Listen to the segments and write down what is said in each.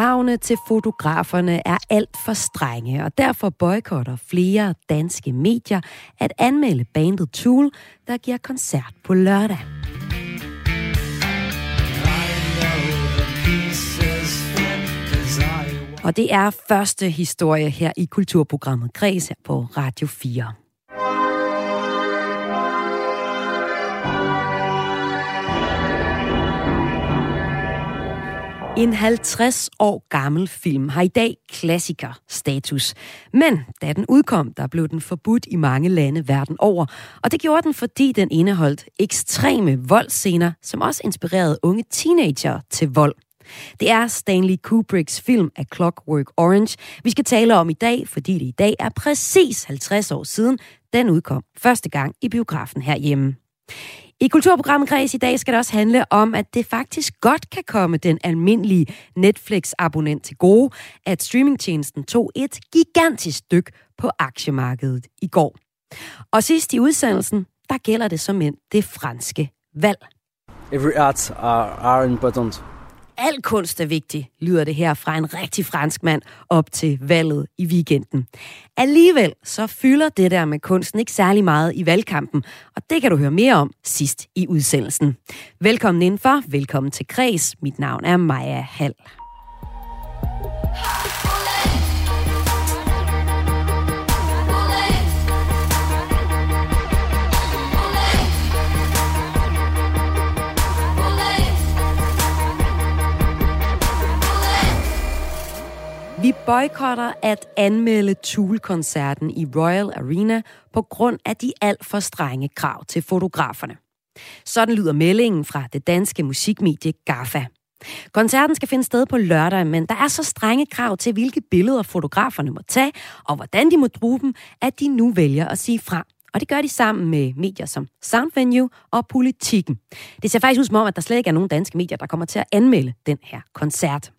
Kravene til fotograferne er alt for strenge, og derfor boykotter flere danske medier at anmelde bandet Tool, der giver koncert på lørdag. Og det er første historie her i kulturprogrammet Græs her på Radio 4. En 50 år gammel film har i dag klassiker-status. Men da den udkom, der blev den forbudt i mange lande verden over. Og det gjorde den, fordi den indeholdt ekstreme voldscener, som også inspirerede unge teenager til vold. Det er Stanley Kubricks film A Clockwork Orange, vi skal tale om i dag, fordi det i dag er præcis 50 år siden, den udkom første gang i biografen herhjemme. I Kulturprogrammet Græs i dag skal det også handle om, at det faktisk godt kan komme den almindelige Netflix-abonnent til gode, at streamingtjenesten tog et gigantisk dyk på aktiemarkedet i går. Og sidst i udsendelsen, der gælder det som end det franske valg. Every art are, are important al kunst er vigtig, lyder det her fra en rigtig fransk mand op til valget i weekenden. Alligevel så fylder det der med kunsten ikke særlig meget i valgkampen, og det kan du høre mere om sidst i udsendelsen. Velkommen indenfor, velkommen til Kres. Mit navn er Maja Hall. Vi boykotter at anmelde Tool-koncerten i Royal Arena på grund af de alt for strenge krav til fotograferne. Sådan lyder meldingen fra det danske musikmedie GAFA. Koncerten skal finde sted på lørdag, men der er så strenge krav til, hvilke billeder fotograferne må tage, og hvordan de må bruge dem, at de nu vælger at sige fra. Og det gør de sammen med medier som Soundvenue og Politikken. Det ser faktisk ud som om, at der slet ikke er nogen danske medier, der kommer til at anmelde den her koncert.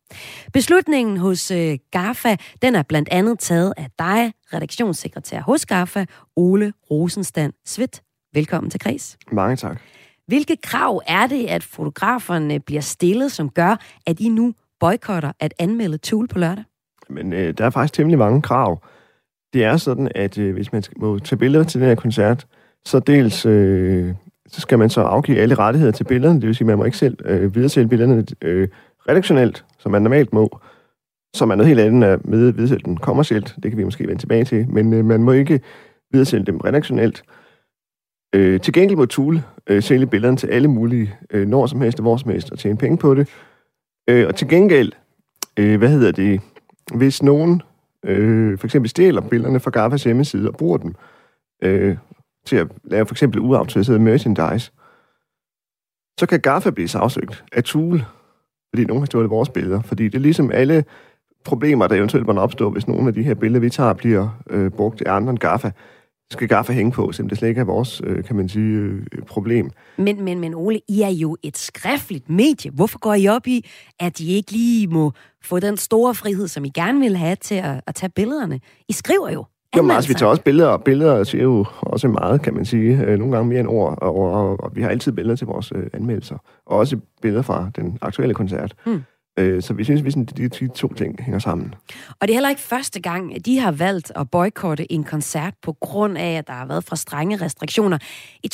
Beslutningen hos øh, GAFA, den er blandt andet taget af dig, redaktionssekretær hos GAFA, Ole Rosenstand Svit. Velkommen til Kreds. Mange tak. Hvilke krav er det, at fotograferne bliver stillet, som gør, at I nu boykotter at anmelde Tool på lørdag? Men øh, der er faktisk temmelig mange krav. Det er sådan, at øh, hvis man må tage billeder til den her koncert, så dels øh, så skal man så afgive alle rettigheder til billederne, det vil sige, at man må ikke selv øh, videresælge billederne øh, redaktionelt, som man normalt må, som er noget helt andet med videresælge dem kommercielt, det kan vi måske vende tilbage til, men øh, man må ikke videresælge dem redaktionelt. Øh, til gengæld må Tool øh, sælge billederne til alle mulige, øh, når som helst og hvor som helst, og tjene penge på det. Øh, og til gengæld, øh, hvad hedder det, hvis nogen øh, for eksempel stjæler billederne fra GAFAs hjemmeside og bruger dem øh, til at lave for eksempel uautoriseret merchandise, så kan GAFA blive sagsøgt af Tool, fordi nogen har stjålet vores billeder. Fordi det er ligesom alle problemer, der eventuelt må opstå, hvis nogle af de her billeder, vi tager, bliver øh, brugt af andre end GAFA, skal GAFA hænge på, selvom det slet ikke er vores, øh, kan man sige, øh, problem. Men, men, men Ole, I er jo et skriftligt medie. Hvorfor går I op i, at I ikke lige må få den store frihed, som I gerne vil have til at, at tage billederne? I skriver jo. Jo, men altså, vi tager også billeder, og billeder siger jo også meget, kan man sige. Øh, nogle gange mere end ord, og, og, og vi har altid billeder til vores øh, anmeldelser. Og også billeder fra den aktuelle koncert. Mm. Øh, så vi synes, at de, de to ting hænger sammen. Og det er heller ikke første gang, at de har valgt at boykotte en koncert på grund af, at der har været for strenge restriktioner. I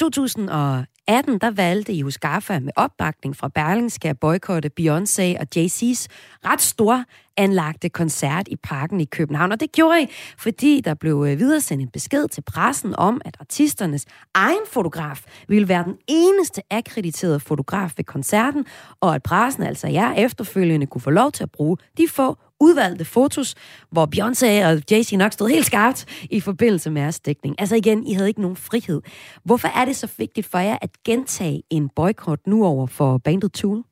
2018, der valgte I hos med opbakning fra Berlingske at boykotte Beyoncé og Jay-Z's ret store anlagte koncert i parken i København. Og det gjorde I, fordi der blev øh, videresendt en besked til pressen om, at artisternes egen fotograf ville være den eneste akkrediterede fotograf ved koncerten, og at pressen, altså jer, efterfølgende kunne få lov til at bruge de få udvalgte fotos, hvor Beyoncé og Jay-Z nok stod helt skarpt i forbindelse med jeres dækning. Altså igen, I havde ikke nogen frihed. Hvorfor er det så vigtigt for jer at gentage en boykot nu over for bandet Tool?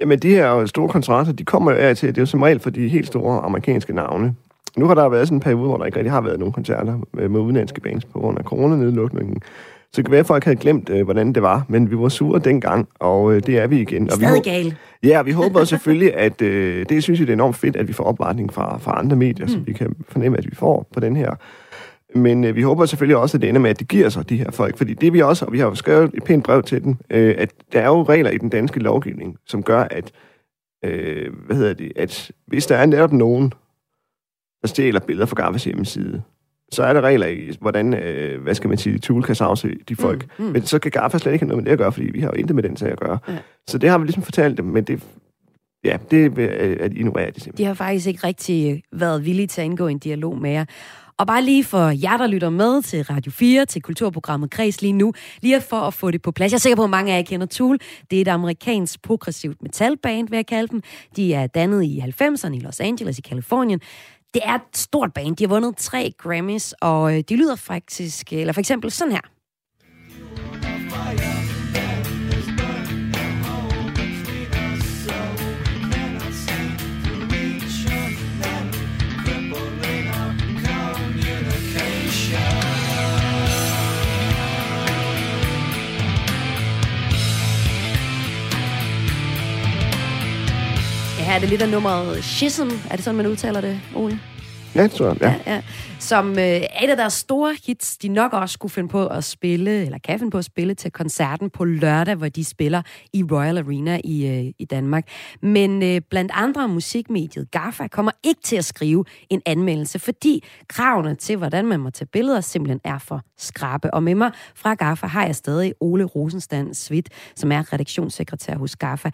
Jamen, de her store kontraster, de kommer jo af til, det er jo som regel for de helt store amerikanske navne. Nu har der været sådan en periode, hvor der ikke rigtig har været nogen koncerter med, med udenlandske bands på grund af coronanedlukningen. Så det kan være, at folk havde glemt, øh, hvordan det var, men vi var sure dengang, og øh, det er vi igen. Og vi Stadig gale. Ja, vi håber selvfølgelig, at øh, det synes vi, det er enormt fedt, at vi får opvartning fra, fra andre medier, mm. så vi kan fornemme, at vi får på den her. Men øh, vi håber selvfølgelig også, at det ender med, at det giver sig, de her folk. Fordi det vi også, og vi har jo skrevet et pænt brev til dem, øh, at der er jo regler i den danske lovgivning, som gør, at, øh, hvad hedder det, at hvis der er netop nogen, der stjæler billeder fra Gaffas hjemmeside, så er der regler i, hvordan, øh, hvad skal man sige, Tool kan sagsøge de folk. Mm, mm. Men så kan Gaffa slet ikke have noget med det at gøre, fordi vi har jo intet med den sag at gøre. Ja. Så det har vi ligesom fortalt dem, men det, ja, det er de ignorerer de simpelthen. De har faktisk ikke rigtig været villige til at indgå en dialog med jer. Og bare lige for jer, der lytter med til Radio 4, til kulturprogrammet Kreds lige nu, lige for at få det på plads. Jeg er sikker på, at mange af jer kender Tool. Det er et amerikansk progressivt metalband, vil jeg kalde dem. De er dannet i 90'erne i Los Angeles i Kalifornien. Det er et stort band. De har vundet tre Grammys, og øh, de lyder faktisk, øh, eller for eksempel sådan her. Er det lidt af nummeret Schism. Er det sådan, man udtaler det, Ole? Ja, det tror jeg, ja. ja, ja. Som øh, et af deres store hits, de nok også skulle finde på at spille, eller kan finde på at spille til koncerten på lørdag, hvor de spiller i Royal Arena i, øh, i Danmark. Men øh, blandt andre musikmediet GAFA kommer ikke til at skrive en anmeldelse, fordi kravene til, hvordan man må tage billeder, simpelthen er for skrabe. Og med mig fra GAFA har jeg stadig Ole Rosenstand Svit, som er redaktionssekretær hos GAFA.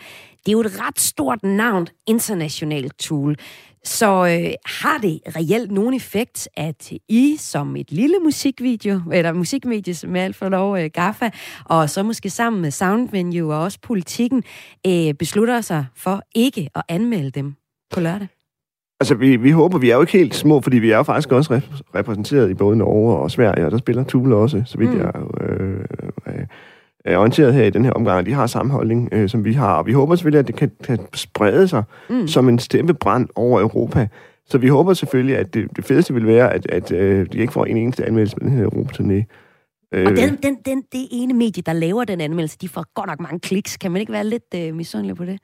Det er jo et ret stort navn, internationalt tool. Så øh, har det reelt nogen effekt, at i som et lille musikvideo, eller musikmedie, som alt for lov, øh, GAFA, og så måske sammen med Soundvenue og også politikken, øh, beslutter sig for ikke at anmelde dem på lørdag? Altså, vi, vi håber, vi er jo ikke helt små, fordi vi er jo faktisk også repræsenteret i både Norge og Sverige, og der spiller Tule også, så vidt mm. jeg øh, øh, er orienteret her i den her omgang. De har samme holdning, øh, som vi har, og vi håber selvfølgelig, at det kan, kan sprede sig mm. som en stemmebrand over Europa. Så vi håber selvfølgelig, at det, det fedeste vil være, at, at øh, de ikke får en eneste anmeldelse med den her Europa-turné. Øh. Og den, den, den, det ene medie, der laver den anmeldelse, de får godt nok mange kliks. Kan man ikke være lidt øh, misundelig på det?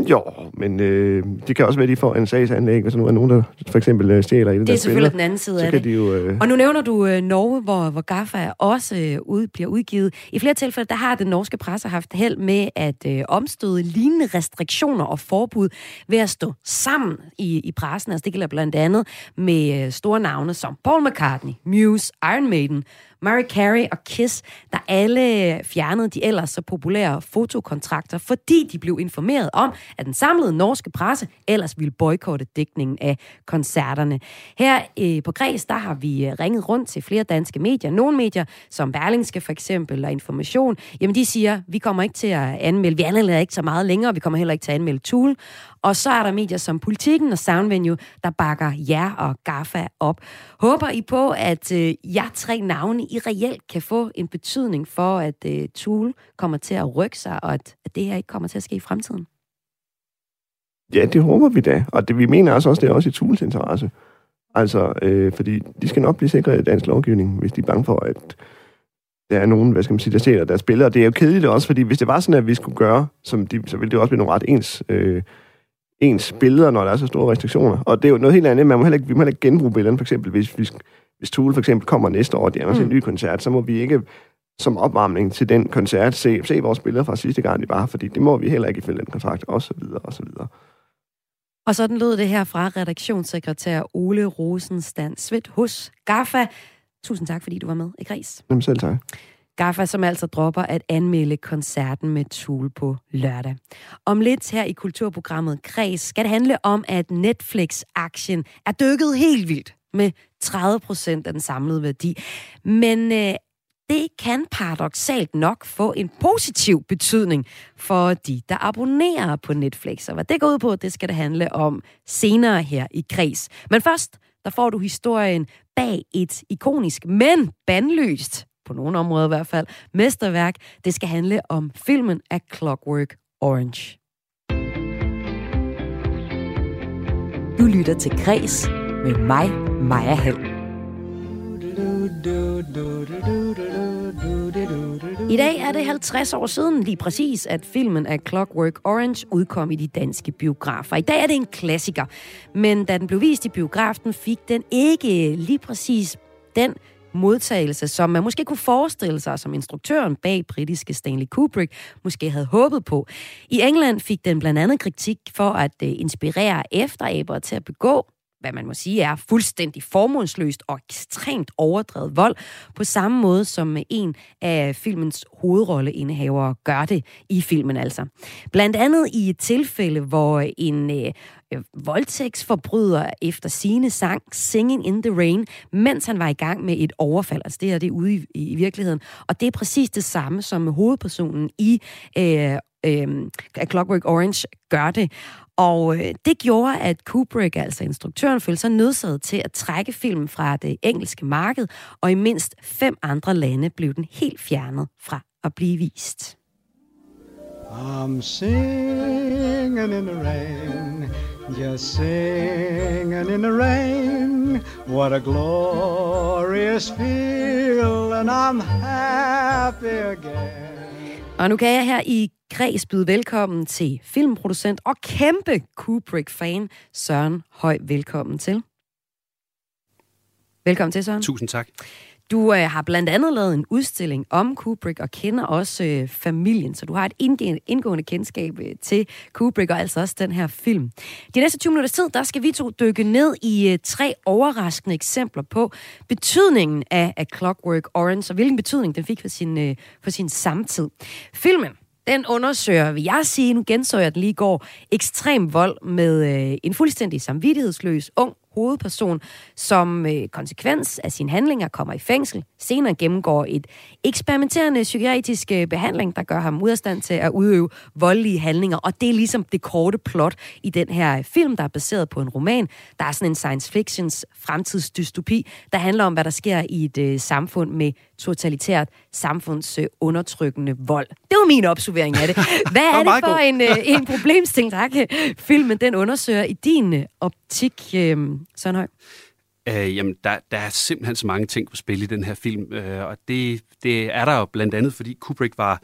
Jo, men øh, det kan også være, at de får en sagsanlæg, hvis nu er nogen, der for eksempel øh, stjæler i det Det er selvfølgelig spiller, den anden side af det. De jo, øh... Og nu nævner du øh, Norge, hvor, hvor Gaffa også øh, ud, bliver udgivet. I flere tilfælde, der har den norske presse haft held med at øh, omstøde lignende restriktioner og forbud ved at stå sammen i, i pressen. Altså det gælder blandt andet med øh, store navne som Paul McCartney, Muse, Iron Maiden, Mary Carey og Kiss, der alle fjernede de ellers så populære fotokontrakter, fordi de blev informeret om, at den samlede norske presse ellers ville boykotte dækningen af koncerterne. Her øh, på Græs, der har vi øh, ringet rundt til flere danske medier. Nogle medier, som Berlingske for eksempel, og Information, jamen de siger, vi kommer ikke til at anmelde, vi anmelder ikke så meget længere, vi kommer heller ikke til at anmelde Tool. Og så er der medier som Politiken og Soundvenue, der bakker jer og GAFA op. Håber I på, at øh, jer tre navne i reelt kan få en betydning for, at øh, Tool kommer til at rykke sig, og at, at det her ikke kommer til at ske i fremtiden? Ja, det håber vi da. Og det, vi mener også, også det er også i Tools interesse. Altså, øh, fordi de skal nok blive sikret i dansk lovgivning, hvis de er bange for, at der er nogen, hvad skal man sige, der ser deres billeder. Det er jo kedeligt også, fordi hvis det var sådan, at vi skulle gøre, som de, så ville det også blive nogle ret ens øh, ens billeder, når der er så store restriktioner. Og det er jo noget helt andet. Man må heller ikke, vi må heller ikke genbruge billederne, for eksempel, hvis, hvis, hvis Tool for eksempel kommer næste år, og de mm. en ny koncert, så må vi ikke som opvarmning til den koncert se, se vores billeder fra sidste gang, de var, fordi det må vi heller ikke ifølge den kontrakt, og så videre, og så videre. Og sådan lød det her fra redaktionssekretær Ole Rosenstand Svit hos GAFA. Tusind tak, fordi du var med i Græs. Jamen selv tak. Gaffa, som altså dropper at anmelde koncerten med Tool på lørdag. Om lidt her i kulturprogrammet Kreds skal det handle om, at Netflix-aktien er dykket helt vildt med 30 procent af den samlede værdi. Men øh, det kan paradoxalt nok få en positiv betydning for de, der abonnerer på Netflix. Og hvad det går ud på, det skal det handle om senere her i Kreds. Men først, der får du historien bag et ikonisk, men bandlyst på nogle områder i hvert fald, mesterværk. Det skal handle om filmen af Clockwork Orange. Du lytter til Græs med mig, Maja Hall. I dag er det 50 år siden lige præcis, at filmen af Clockwork Orange udkom i de danske biografer. I dag er det en klassiker, men da den blev vist i biografen, fik den ikke lige præcis den modtagelse, som man måske kunne forestille sig, som instruktøren bag britiske Stanley Kubrick måske havde håbet på. I England fik den blandt andet kritik for at øh, inspirere efteraber til at begå hvad man må sige er fuldstændig formålsløst og ekstremt overdrevet vold, på samme måde som en af filmens hovedrolleindehavere gør det i filmen altså. Blandt andet i et tilfælde, hvor en øh, voldtægtsforbryder efter sine sang Singing in the Rain, mens han var i gang med et overfald. Altså det er det ude i, i virkeligheden. Og det er præcis det samme, som hovedpersonen i øh, øh, Clockwork Orange gør det. Og øh, det gjorde, at Kubrick, altså instruktøren, følte sig nødsaget til at trække filmen fra det engelske marked, og i mindst fem andre lande blev den helt fjernet fra at blive vist. I'm singing in the rain, just singing in the rain. What a glorious feel, and I'm happy again. Og nu kan jeg her i Græs byde velkommen til filmproducent og kæmpe Kubrick-fan Søren Høj. Velkommen til. Velkommen til, Søren. Tusind tak. Du øh, har blandt andet lavet en udstilling om Kubrick og kender også øh, familien, så du har et indgående, indgående kendskab øh, til Kubrick og altså også den her film. De næste 20 minutter tid, der skal vi to dykke ned i øh, tre overraskende eksempler på betydningen af, af Clockwork Orange, og hvilken betydning den fik for sin, øh, for sin samtid. Filmen den undersøger, vil jeg sige, nu genså jeg den lige i går, ekstrem vold med øh, en fuldstændig samvittighedsløs ung hovedperson, som øh, konsekvens af sine handlinger kommer i fængsel, senere gennemgår et eksperimenterende psykiatrisk øh, behandling, der gør ham udstand stand til at udøve voldelige handlinger, og det er ligesom det korte plot i den her øh, film, der er baseret på en roman. Der er sådan en science fictions fremtidsdystopi, der handler om, hvad der sker i et øh, samfund med totalitært samfundsundertrykkende øh, vold. Det var min opsummering af det. Hvad er det for en, øh, en problemstilling, der filmen den undersøger i din øh, optik, øh, Søren Høj? Øh, jamen, der, der er simpelthen så mange ting på spil i den her film, øh, og det, det er der jo blandt andet, fordi Kubrick var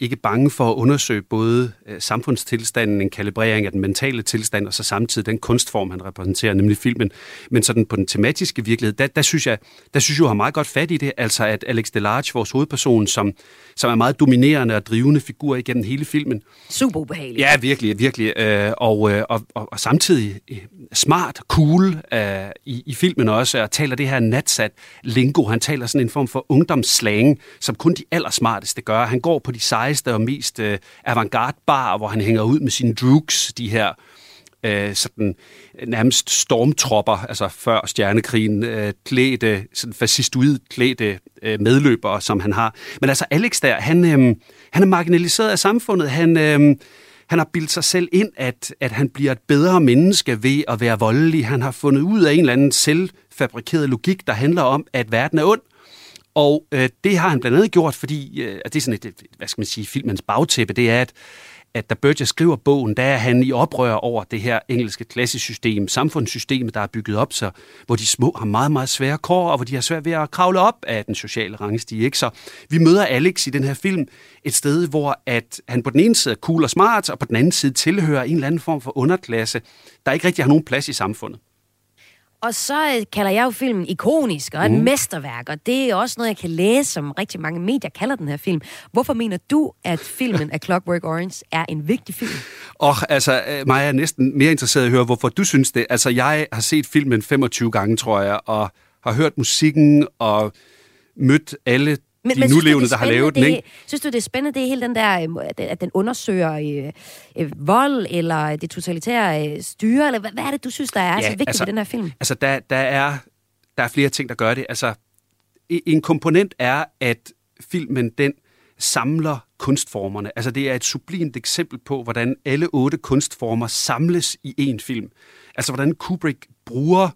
ikke bange for at undersøge både øh, samfundstilstanden, en kalibrering af den mentale tilstand, og så samtidig den kunstform, han repræsenterer, nemlig filmen. Men sådan på den tematiske virkelighed, der, der, synes jeg, der synes jeg, har meget godt fat i det, altså at Alex Delarge, vores hovedperson, som, som er meget dominerende og drivende figur igennem hele filmen. Super ubehagelig. Ja, virkelig, virkelig. Øh, og, øh, og, og, og samtidig smart, cool øh, i, i filmen også, og taler det her natsat lingo. Han taler sådan en form for ungdomsslang, som kun de allersmarteste gør. Han går på de sejeste og mest øh, avantgarde bar, hvor han hænger ud med sine droogs, de her øh, sådan øh, nærmest stormtropper, altså før stjernekrigen, øh, klædte, sådan fascistoid klædte øh, medløbere, som han har. Men altså Alex der, han, øh, han er marginaliseret af samfundet. Han, øh, han har bildt sig selv ind, at, at han bliver et bedre menneske ved at være voldelig. Han har fundet ud af en eller anden selvfabrikeret logik, der handler om, at verden er ond. Og øh, det har han blandt andet gjort, fordi øh, at det er sådan et, hvad skal man sige, filmens bagtæppe, det er, at at da Burgess skriver bogen, der er han i oprør over det her engelske klassesystem, samfundssystemet, der er bygget op, så, hvor de små har meget, meget svære kår, og hvor de har svært ved at kravle op af den sociale rangstige. Ikke? Så vi møder Alex i den her film et sted, hvor at han på den ene side er cool og smart, og på den anden side tilhører en eller anden form for underklasse, der ikke rigtig har nogen plads i samfundet. Og så øh, kalder jeg jo filmen ikonisk og et mm. mesterværk, og det er også noget, jeg kan læse, som rigtig mange medier kalder den her film. Hvorfor mener du, at filmen af Clockwork Orange er en vigtig film? Og altså, øh, mig er næsten mere interesseret i at høre, hvorfor du synes det. Altså, jeg har set filmen 25 gange, tror jeg, og har hørt musikken og mødt alle men, de men nulevende, der har lavet den, ikke? Synes du, det er spændende, det er hele den der, øh, at den undersøger øh, øh, vold, eller det totalitære øh, styre, eller hvad, hvad er det, du synes, der er ja, så vigtigt altså, ved den her film? Altså, der, der, er, der er flere ting, der gør det. Altså, en komponent er, at filmen, den samler kunstformerne. Altså, det er et sublimt eksempel på, hvordan alle otte kunstformer samles i en film. Altså, hvordan Kubrick bruger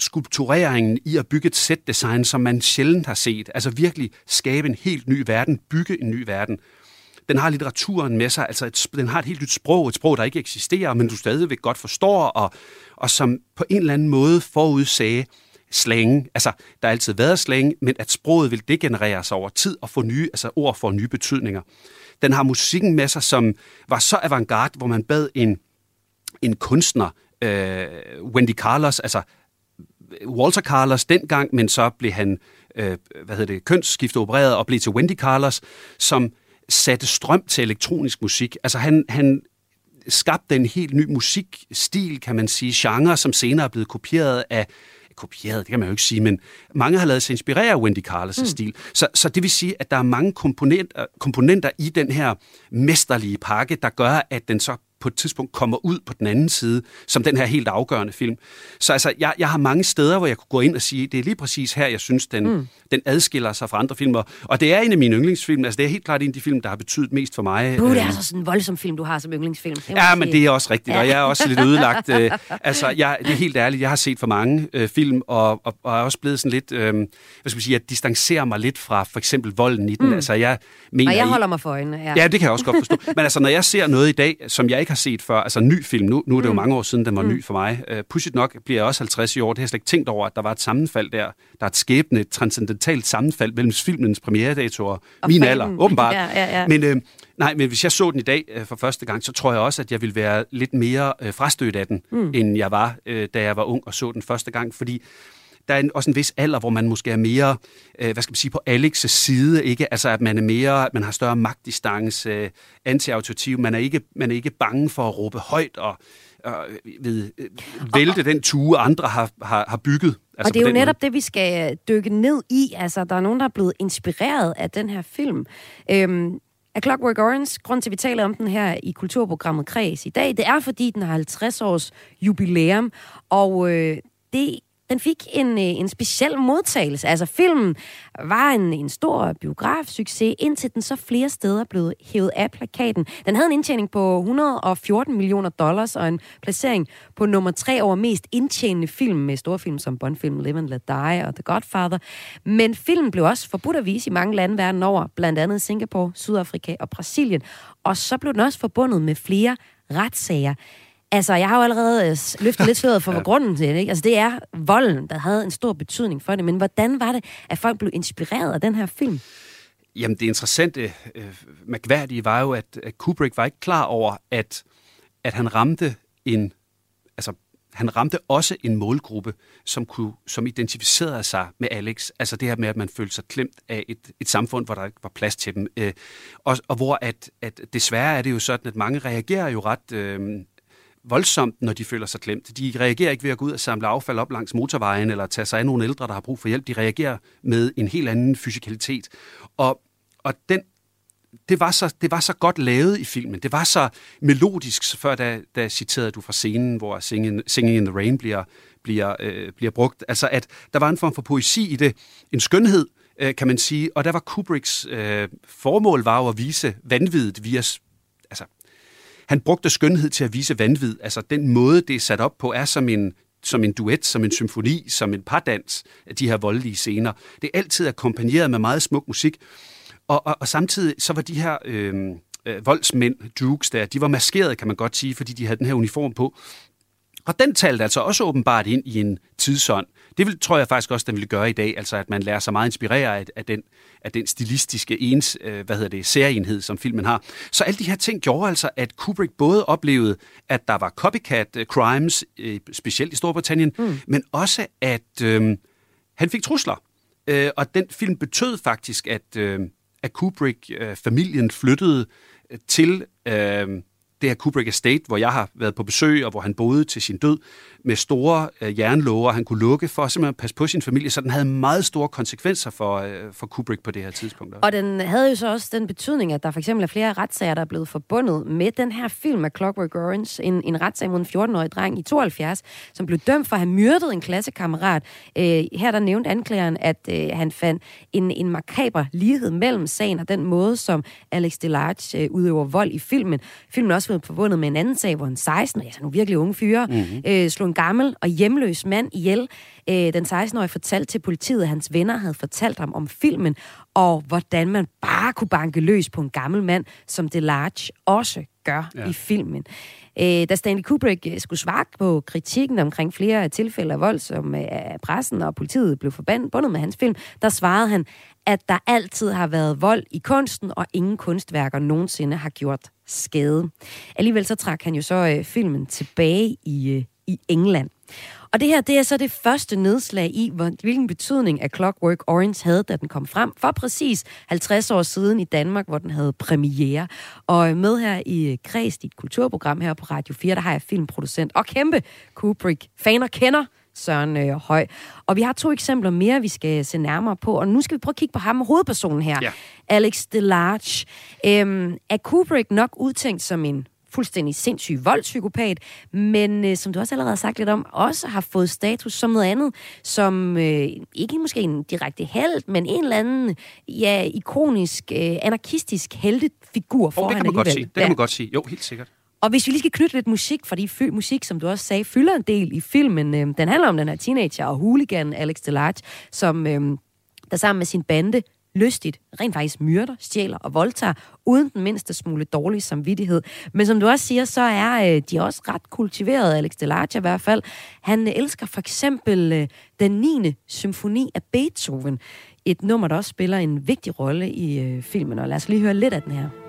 skulptureringen i at bygge et set-design, som man sjældent har set. Altså virkelig skabe en helt ny verden, bygge en ny verden. Den har litteraturen med sig, altså et, den har et helt nyt sprog, et sprog, der ikke eksisterer, men du stadigvæk godt forstår, og, og som på en eller anden måde forudsagde slang. Altså, der har altid været slang, men at sproget vil degenerere sig over tid og få nye, altså ord får nye betydninger. Den har musikken med sig, som var så avantgarde, hvor man bad en, en kunstner, øh, Wendy Carlos, altså Walter Carlos dengang, men så blev han øh, hvad hedder det, kønsskifte opereret og blev til Wendy Carlos, som satte strøm til elektronisk musik. Altså han, han skabte en helt ny musikstil, kan man sige, genre, som senere er blevet kopieret af kopieret, det kan man jo ikke sige, men mange har lavet sig inspirere af Wendy Carlos' mm. stil. Så, så det vil sige, at der er mange komponenter, komponenter i den her mesterlige pakke, der gør, at den så på et tidspunkt kommer ud på den anden side, som den her helt afgørende film. Så altså, jeg, jeg har mange steder, hvor jeg kunne gå ind og sige, det er lige præcis her, jeg synes, den, mm. den adskiller sig fra andre filmer. Og det er en af mine yndlingsfilm. Altså, det er helt klart en af de film, der har betydet mest for mig. Bro, det er altså sådan en voldsom film, du har som yndlingsfilm. Ja, men det er også rigtigt, ja. og jeg er også lidt ødelagt. Øh, altså, jeg, det er helt ærligt, jeg har set for mange øh, film, og, og, og er også blevet sådan lidt, øh, hvad skal man sige, at distancere mig lidt fra for eksempel volden i den. Mm. Altså, jeg mener, og jeg holder mig for øjnene, ja. Ja, det kan jeg også godt forstå. men altså, når jeg ser noget i dag, som jeg ikke har set før, altså en ny film, nu, nu er det jo mm. mange år siden, den var mm. ny for mig. Uh, pudsigt nok bliver jeg også 50 i år, det har jeg slet ikke tænkt over, at der var et sammenfald der. Der er et skæbne, et transcendentalt sammenfald mellem filmens premieredato og, og min alder, åbenbart. Ja, ja, ja. Men, øh, nej, men hvis jeg så den i dag øh, for første gang, så tror jeg også, at jeg vil være lidt mere øh, frastødt af den, mm. end jeg var, øh, da jeg var ung og så den første gang, fordi der er en, også en vis alder, hvor man måske er mere, øh, hvad skal man sige, på Alex' side, ikke? Altså, at man er mere, man har større magtdistance, øh, anti-autoritiv, man er ikke, man er ikke bange for at råbe højt og, og ved, øh, vælte den tue, andre har, har, har bygget. Altså og det er jo netop måde. det, vi skal dykke ned i. Altså, der er nogen, der er blevet inspireret af den her film. Øhm, A Clockwork Orange, grund til, at vi taler om den her i kulturprogrammet Kreds i dag, det er, fordi den har 50 års jubilæum, og øh, det den fik en, øh, en speciel modtagelse. Altså filmen var en, en stor biografsucces, indtil den så flere steder blev hævet af plakaten. Den havde en indtjening på 114 millioner dollars og en placering på nummer tre over mest indtjenende film med store film som Bondfilm Live and Let Die og The Godfather. Men filmen blev også forbudt at vise i mange lande verden over, blandt andet Singapore, Sydafrika og Brasilien. Og så blev den også forbundet med flere retssager. Altså, jeg har jo allerede øh, løftet lidt sløret for, ja. grunden til det. Ikke? Altså, det er volden, der havde en stor betydning for det. Men hvordan var det, at folk blev inspireret af den her film? Jamen, det interessante, øh, magværdige var jo, at, at Kubrick var ikke klar over, at, at han ramte en... Altså, han ramte også en målgruppe, som, kunne, som identificerede sig med Alex. Altså det her med, at man følte sig klemt af et, et samfund, hvor der ikke var plads til dem. Øh, og, og hvor at, at desværre er det jo sådan, at mange reagerer jo ret øh, voldsomt, når de føler sig klemt. De reagerer ikke ved at gå ud og samle affald op langs motorvejen, eller tage sig af nogle ældre, der har brug for hjælp. De reagerer med en helt anden fysikalitet. Og, og den, det, var så, det var så godt lavet i filmen. Det var så melodisk, så før da, da citerede du fra scenen, hvor Singing, Singing in the Rain bliver, bliver, øh, bliver brugt. Altså, at der var en form for poesi i det. En skønhed, øh, kan man sige. Og der var Kubricks øh, formål var jo at vise vanvittigt via han brugte skønhed til at vise vanvid. Altså den måde, det er sat op på, er som en, som en duet, som en symfoni, som en pardans af de her voldelige scener. Det er altid akkompagneret med meget smuk musik. Og, og, og samtidig så var de her øh, øh, voldsmænd, dukes der, de var maskeret, kan man godt sige, fordi de havde den her uniform på. Og den talte altså også åbenbart ind i en tidsånd. Det vil, tror jeg faktisk også, den vil gøre i dag, altså at man lærer sig meget inspirere af, af, den, af den stilistiske ens, øh, hvad hedder det, særenhed, som filmen har. Så alle de her ting gjorde altså, at Kubrick både oplevede, at der var copycat øh, crimes, øh, specielt i Storbritannien, mm. men også, at øh, han fik trusler. Øh, og den film betød faktisk, at, øh, at Kubrick-familien øh, flyttede til... Øh, det her Kubrick Estate, hvor jeg har været på besøg, og hvor han boede til sin død, med store øh, jernlåger, han kunne lukke for at simpelthen passe på sin familie, så den havde meget store konsekvenser for, øh, for Kubrick på det her tidspunkt. Og den havde jo så også den betydning, at der for eksempel er flere retssager, der er blevet forbundet med den her film af Clockwork Orange, en, en retssag mod en 14-årig dreng i 72, som blev dømt for at have myrdet en klassekammerat. Øh, her der nævnte anklageren, at øh, han fandt en, en makaber lighed mellem sagen og den måde, som Alex Delarge øh, udøver vold i filmen. Filmen også også forbundet med en anden sag, hvor en 16 altså nogle virkelig unge fyre, mm-hmm. øh, slog en gammel og hjemløs mand ihjel. Øh, den 16-årige fortalte til politiet, at hans venner havde fortalt ham om filmen, og hvordan man bare kunne banke løs på en gammel mand, som Delarge også gør ja. i filmen. Øh, da Stanley Kubrick øh, skulle svare på kritikken omkring flere tilfælde af vold, som øh, pressen og politiet blev forbundet med hans film, der svarede han, at der altid har været vold i kunsten, og ingen kunstværker nogensinde har gjort skade. Alligevel så trak han jo så øh, filmen tilbage i, øh, i England. Og det her, det er så det første nedslag i, hvilken betydning af Clockwork Orange havde, da den kom frem for præcis 50 år siden i Danmark, hvor den havde premiere. Og øh, med her i øh, Kreds, dit kulturprogram her på Radio 4, der har jeg filmproducent og kæmpe Kubrick-faner kender Søren øh, Høj. Og vi har to eksempler mere, vi skal se nærmere på, og nu skal vi prøve at kigge på ham, hovedpersonen her, ja. Alex DeLarge. Øhm, er Kubrick nok udtænkt som en fuldstændig sindssyg voldspsykopat, men øh, som du også allerede har sagt lidt om, også har fået status som noget andet, som øh, ikke måske en direkte held, men en eller anden ja, ikonisk, øh, anarkistisk heltefigur for oh, det kan man godt sige. Det kan man godt sige. Jo, helt sikkert. Og hvis vi lige skal knytte lidt musik, fordi fy- musik, som du også sagde, fylder en del i filmen. Øh, den handler om den her teenager og hooligan Alex DeLarge, som øh, der sammen med sin bande lystigt, rent faktisk myrder, stjæler og voldtager, uden den mindste smule dårlig samvittighed. Men som du også siger, så er øh, de også ret kultiverede, Alex Delarge i hvert fald. Han øh, elsker for eksempel øh, den 9. symfoni af Beethoven. Et nummer, der også spiller en vigtig rolle i øh, filmen. Og lad os lige høre lidt af den her.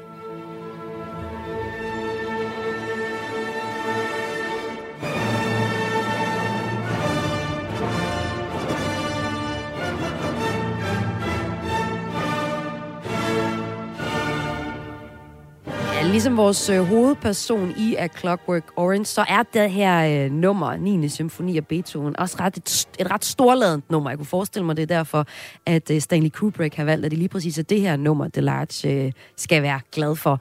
Ligesom vores øh, hovedperson i A Clockwork Orange, så er det her øh, nummer, 9. symfoni af Beethoven, også ret et, et ret storladent nummer. Jeg kunne forestille mig, det er derfor, at øh, Stanley Kubrick har valgt, at det lige præcis er det her nummer, Delarge øh, skal være glad for.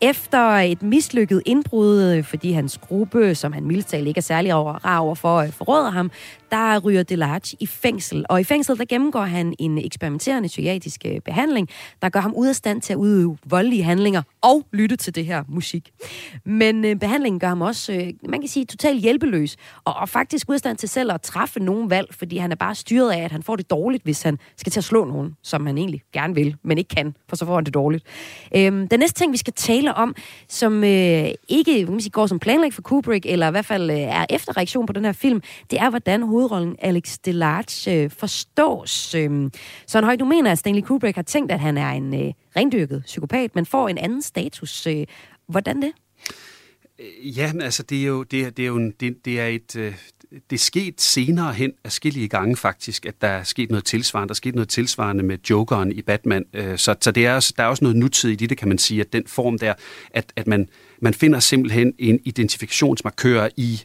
Efter et mislykket indbrud, øh, fordi hans gruppe, som han mildest ikke er særlig over, rar over for, øh, forråder ham, der ryger Delage i fængsel. Og i fængsel, der gennemgår han en eksperimenterende psykiatrisk øh, behandling, der gør ham ud af stand til at udøve voldelige handlinger og lytte til det her musik. Men øh, behandlingen gør ham også, øh, man kan sige, totalt hjælpeløs, og, og faktisk ud af stand til selv at træffe nogen valg, fordi han er bare styret af, at han får det dårligt, hvis han skal til at slå nogen, som han egentlig gerne vil, men ikke kan, for så får han det dårligt. Øhm, den næste ting, vi skal tale om, som øh, ikke kan sige, går som planlagt for Kubrick, eller i hvert fald øh, er efterreaktion på den her film, det er, hvordan hovedrollen Alex DeLarge øh, forstås. Øh, Søren Høj, du mener, at Stanley Kubrick har tænkt, at han er en øh, rendyrket psykopat, men får en anden status. Øh, hvordan det? Øh, ja, men altså, det er jo, det er, det er jo en, det, det er et, øh, det er sket senere hen forskellige gange faktisk, at der er sket noget tilsvarende. Der er sket noget tilsvarende med Jokeren i Batman. Øh, så, så det er også, der er også noget nutidigt i det, kan man sige, at den form der, at, at man, man finder simpelthen en identifikationsmarkør i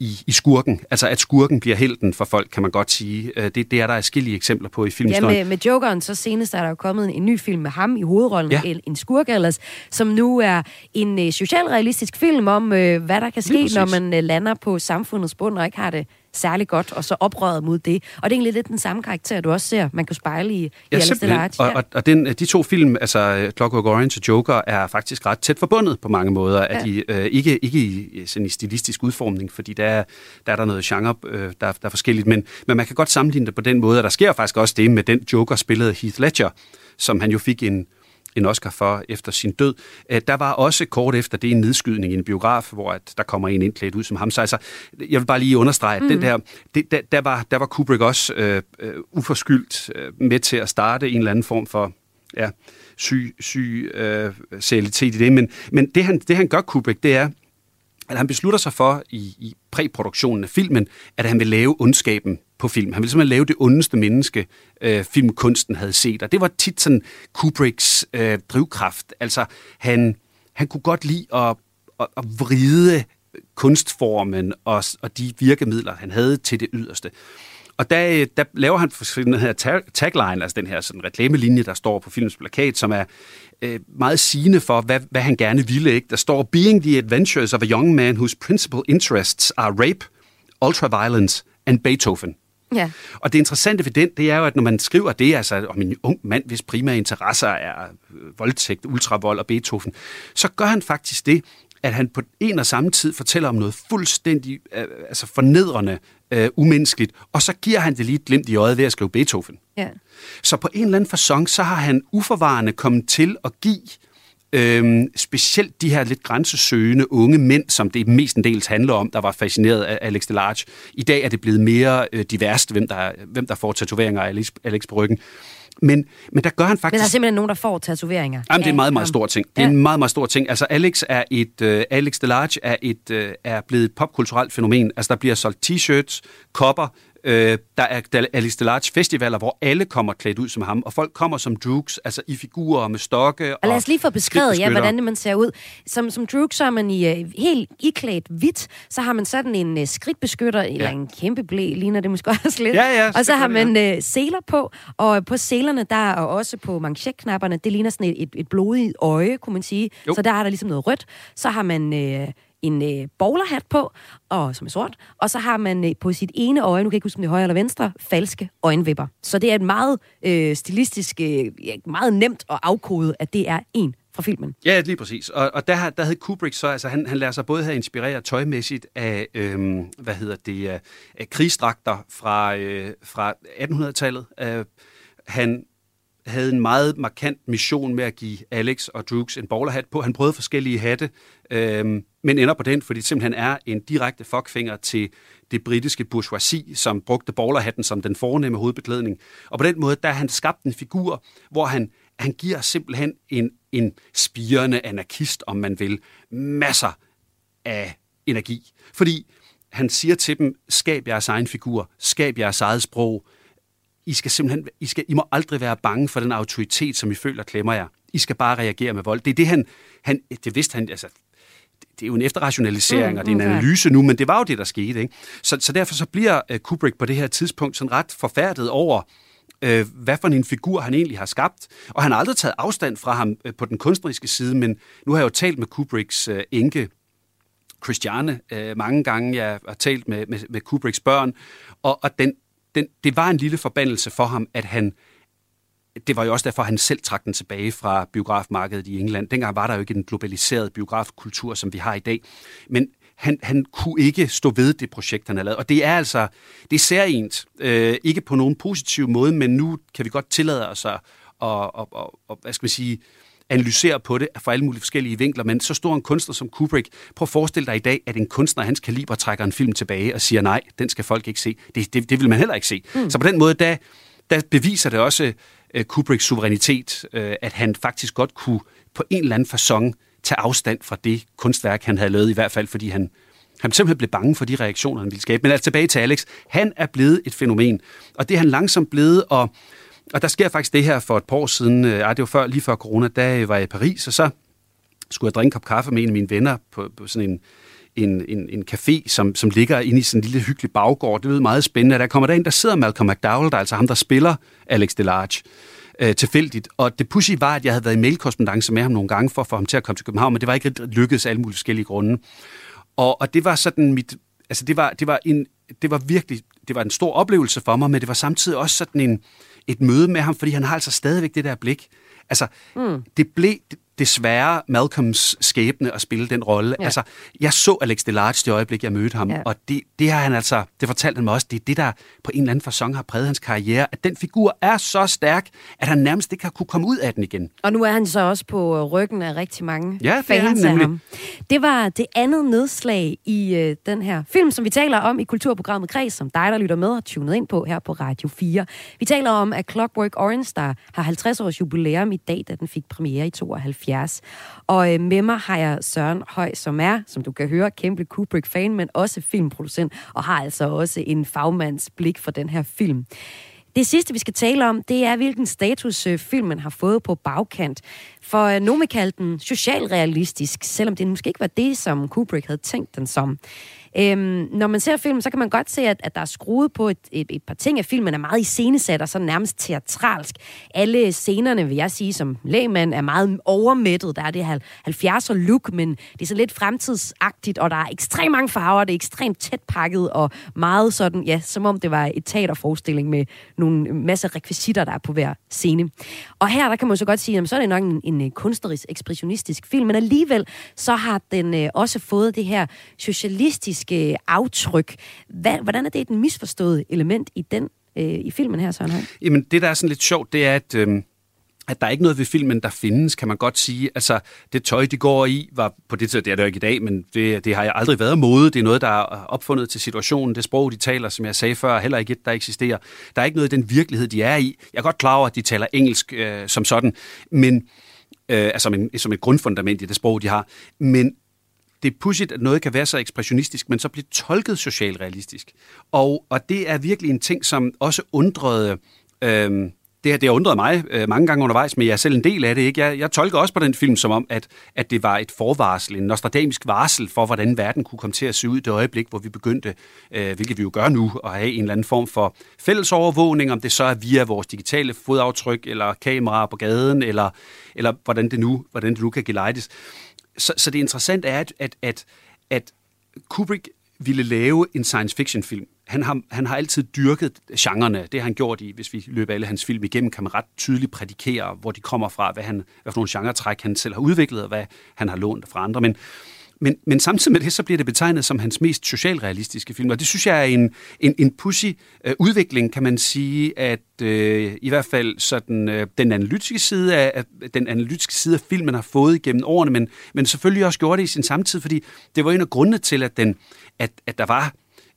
i, i skurken. Altså, at skurken bliver helten for folk, kan man godt sige. Øh, det, det er der forskellige eksempler på i filmen. Ja, med, med Jokeren, så senest er der jo kommet en, en ny film med ham i hovedrollen, ja. en, en skurk ellers, som nu er en uh, socialrealistisk film om, uh, hvad der kan ske, når man uh, lander på samfundets bund og ikke har det særlig godt, og så oprøret mod det. Og det er egentlig lidt den samme karakter, du også ser, man kan spejle i, ja, i Alice Og, og, og den, de to film, altså Clockwork Orange og Joker, er faktisk ret tæt forbundet på mange måder. Ja. At de, øh, ikke ikke i, sådan i stilistisk udformning, fordi der er der, er der noget genre, øh, der, der er forskelligt, men, men man kan godt sammenligne det på den måde, og der sker faktisk også det med den Joker spillede Heath Ledger, som han jo fik en en Oscar for efter sin død. Øh, der var også kort efter det en nedskydning i en biograf, hvor at der kommer en indklædt ud som ham. Så altså, jeg vil bare lige understrege, at mm. den der, det, der, der, var, der var Kubrick også øh, øh, uforskyldt øh, med til at starte en eller anden form for ja, syg, syg øh, i det. Men, men det, han, det han gør, Kubrick, det er, at han beslutter sig for i, i præproduktionen af filmen, at han vil lave ondskaben på film. Han ville simpelthen lave det ondeste menneske, øh, filmkunsten havde set. Og det var tit sådan Kubricks øh, drivkraft. Altså, han, han kunne godt lide at, at, at vride kunstformen og, og de virkemidler, han havde til det yderste. Og der, der laver han den her tagline, altså den her sådan reklamelinje, der står på filmens plakat, som er øh, meget sigende for, hvad, hvad han gerne ville. Ikke? Der står, Being the adventures of a young man whose principal interests are rape, ultraviolence and Beethoven. Ja. Og det interessante ved den, det er jo, at når man skriver det, altså om en ung mand, hvis primære interesser er øh, voldtægt, ultravold og Beethoven, så gør han faktisk det, at han på en og samme tid fortæller om noget fuldstændig øh, altså fornedrende, øh, umenneskeligt, og så giver han det lige et glimt i øjet ved at skrive Beethoven. Ja. Så på en eller anden fasong, så har han uforvarende kommet til at give Øhm, specielt de her lidt grænsesøgende unge mænd, som det mestendels handler om, der var fascineret af Alex Delarge. I dag er det blevet mere øh, diverst, hvem der, hvem der får tatoveringer af Alex, Alex på ryggen. Men, men der gør han faktisk... Men der er simpelthen nogen, der får tatoveringer. Jamen, det er en meget, meget stor ting. Det er en meget, meget stor ting. Altså, Alex er et... Uh, Alex Delarge er, et, uh, er blevet et popkulturelt fænomen. Altså, der bliver solgt t-shirts, kopper, Øh, der er Alice Delarge festivaler, hvor alle kommer klædt ud som ham, og folk kommer som Droogs, altså i figurer med stokke. Og lad os lige få beskrevet, ja, hvordan man ser ud. Som, som Droog, så er man i, uh, helt iklædt hvidt, så har man sådan en uh, skridtbeskytter, ja. eller en kæmpe blæ, ligner det måske også lidt. Ja, ja, og så har man uh, seler på, og på selerne, der og også på manchetknapperne, det ligner sådan et, et, et blodigt øje, kunne man sige. Jo. Så der er der ligesom noget rødt. Så har man... Uh, en øh, bowlerhat på, og, som er sort, og så har man øh, på sit ene øje, nu kan jeg ikke huske, om det er højre eller venstre, falske øjenvipper. Så det er et meget øh, stilistisk, øh, meget nemt at afkode, at det er en fra filmen. Ja, lige præcis. Og, og der, der havde Kubrick så, altså han, han lader sig både have inspireret tøjmæssigt af, øhm, hvad hedder det, øh, af krigsdragter fra, øh, fra 1800-tallet. Øh, han havde en meget markant mission med at give Alex og Drugs en bowlerhat på. Han prøvede forskellige hatte, øh, men ender på den, fordi det simpelthen er en direkte fuckfinger til det britiske bourgeoisie, som brugte bowlerhatten som den fornemme hovedbeklædning. Og på den måde, der han skabt en figur, hvor han, han giver simpelthen en, en spirende anarkist, om man vil, masser af energi. Fordi han siger til dem, skab jeres egen figur, skab jeres eget sprog, i skal simpelthen, I, skal, I må aldrig være bange for den autoritet, som I føler klemmer jer. I skal bare reagere med vold. Det er det, han, han det vidste han, altså, det er jo en efterrationalisering, mm, og det er en analyse nu, men det var jo det, der skete. Ikke? Så, så derfor så bliver uh, Kubrick på det her tidspunkt sådan ret forfærdet over, uh, hvad for en figur han egentlig har skabt. Og han har aldrig taget afstand fra ham uh, på den kunstneriske side, men nu har jeg jo talt med Kubricks uh, enke, Christiane, uh, mange gange. Jeg har talt med, med, med Kubricks børn, og, og den, den, det var en lille forbandelse for ham, at han det var jo også derfor, han selv trak den tilbage fra biografmarkedet i England. Dengang var der jo ikke en globaliseret biografkultur, som vi har i dag. Men han, han kunne ikke stå ved det projekt, han har lavet. Og det er altså, det er særligt. Øh, ikke på nogen positiv måde, men nu kan vi godt tillade os at, og, og, og, og hvad skal man sige, analysere på det fra alle mulige forskellige vinkler, men så stor en kunstner som Kubrick, prøv at forestille dig i dag, at en kunstner af hans kaliber trækker en film tilbage og siger, nej, den skal folk ikke se. Det, det, det vil man heller ikke se. Mm. Så på den måde, der, der beviser det også uh, Kubricks suverænitet, uh, at han faktisk godt kunne på en eller anden façon tage afstand fra det kunstværk, han havde lavet, i hvert fald fordi han, han simpelthen blev bange for de reaktioner, han ville skabe. Men altså tilbage til Alex. Han er blevet et fænomen, og det er han langsomt blevet, og og der sker faktisk det her for et par år siden, øh, det var før, lige før corona, da øh, var jeg i Paris, og så skulle jeg drikke en kop kaffe med en af mine venner på, på sådan en, en, en, en café, som, som ligger inde i sådan en lille hyggelig baggård. Det lyder meget spændende. Der kommer der en, der sidder Malcolm McDowell, der er altså ham, der spiller Alex Delarge øh, tilfældigt. Og det pussy var, at jeg havde været i mailkorrespondance med ham nogle gange for at få ham til at komme til København, men det var ikke lykkedes af alle mulige forskellige grunde. Og, og det var sådan mit... Altså det var, det var en, det var virkelig, det var en stor oplevelse for mig, men det var samtidig også sådan en, et møde med ham, fordi han har altså stadigvæk det der blik. Altså, mm. det blev, desværre Malcolms skæbne at spille den rolle. Ja. Altså, jeg så Alex Delarge det øjeblik, jeg mødte ham, ja. og det, det har han altså, det fortalte han mig også, det er det, der på en eller anden fasong har præget hans karriere, at den figur er så stærk, at han nærmest ikke har kunne komme ud af den igen. Og nu er han så også på ryggen af rigtig mange ja, fans af ham. Det var det andet nedslag i øh, den her film, som vi taler om i kulturprogrammet Kreds, som dig, der lytter med, har tunet ind på her på Radio 4. Vi taler om, at Clockwork Orange, der har 50 års jubilæum i dag, da den fik premiere i 72, 70. Og øh, med mig har jeg Søren Høj, som er, som du kan høre, kæmpe Kubrick-fan, men også filmproducent, og har altså også en fagmands blik for den her film. Det sidste, vi skal tale om, det er, hvilken status øh, filmen har fået på bagkant. For øh, nogen kaldte den socialrealistisk, selvom det måske ikke var det, som Kubrick havde tænkt den som. Øhm, når man ser filmen, så kan man godt se, at, at der er skruet på et, et, et par ting, af filmen er meget iscenesat og så nærmest teatralsk. Alle scenerne, vil jeg sige, som lægmand, er meget overmættet. Der er det 70'er look, men det er så lidt fremtidsagtigt, og der er ekstremt mange farver, det er ekstremt tæt pakket, og meget sådan, ja, som om det var et teaterforestilling med nogle masser rekvisitter, der er på hver scene. Og her, der kan man så godt sige, at så er det nok en, en øh, kunstnerisk, ekspressionistisk film, men alligevel så har den øh, også fået det her socialistiske politiske øh, aftryk. Hvad, hvordan er det et misforstået element i den øh, i filmen her, Søren Høj? Jamen, det der er sådan lidt sjovt, det er, at øh, at der er ikke noget ved filmen, der findes, kan man godt sige. Altså, det tøj, de går i, var på det tidspunkt, det er det jo ikke i dag, men det, det har jeg aldrig været mode. Det er noget, der er opfundet til situationen. Det sprog, de taler, som jeg sagde før, heller ikke et, der eksisterer. Der er ikke noget i den virkelighed, de er i. Jeg er godt klar over, at de taler engelsk øh, som sådan, men øh, altså som, en, som et grundfundament i det sprog, de har. Men det er pudsigt, at noget kan være så ekspressionistisk, men så bliver tolket socialrealistisk. Og, og det er virkelig en ting, som også undrede... Øh, det, det har undret mig øh, mange gange undervejs, men jeg er selv en del af det. Ikke? Jeg, jeg tolker også på den film som om, at, at det var et forvarsel, en nostradamisk varsel for, hvordan verden kunne komme til at se ud det øjeblik, hvor vi begyndte, øh, hvilket vi jo gør nu, at have en eller anden form for fælles overvågning, om det så er via vores digitale fodaftryk, eller kameraer på gaden, eller, eller hvordan, det nu, hvordan det nu kan gelejtes. Så, så det interessante er, at, at, at, at Kubrick ville lave en science fiction film, han har, han har altid dyrket genrerne. Det har han gjort i, hvis vi løber alle hans film igennem, kan man ret tydeligt prædikere, hvor de kommer fra, hvad, han, hvad for nogle genretræk han selv har udviklet, og hvad han har lånt fra andre. Men, men, men samtidig med det, så bliver det betegnet som hans mest socialrealistiske film, og det synes jeg er en, en, en pussy øh, udvikling, kan man sige, at øh, i hvert fald sådan, øh, den, analytiske side af, den analytiske side af filmen har fået igennem årene, men, men selvfølgelig også gjort det i sin samtid, fordi det var en af grundene til, at, den, at, at der var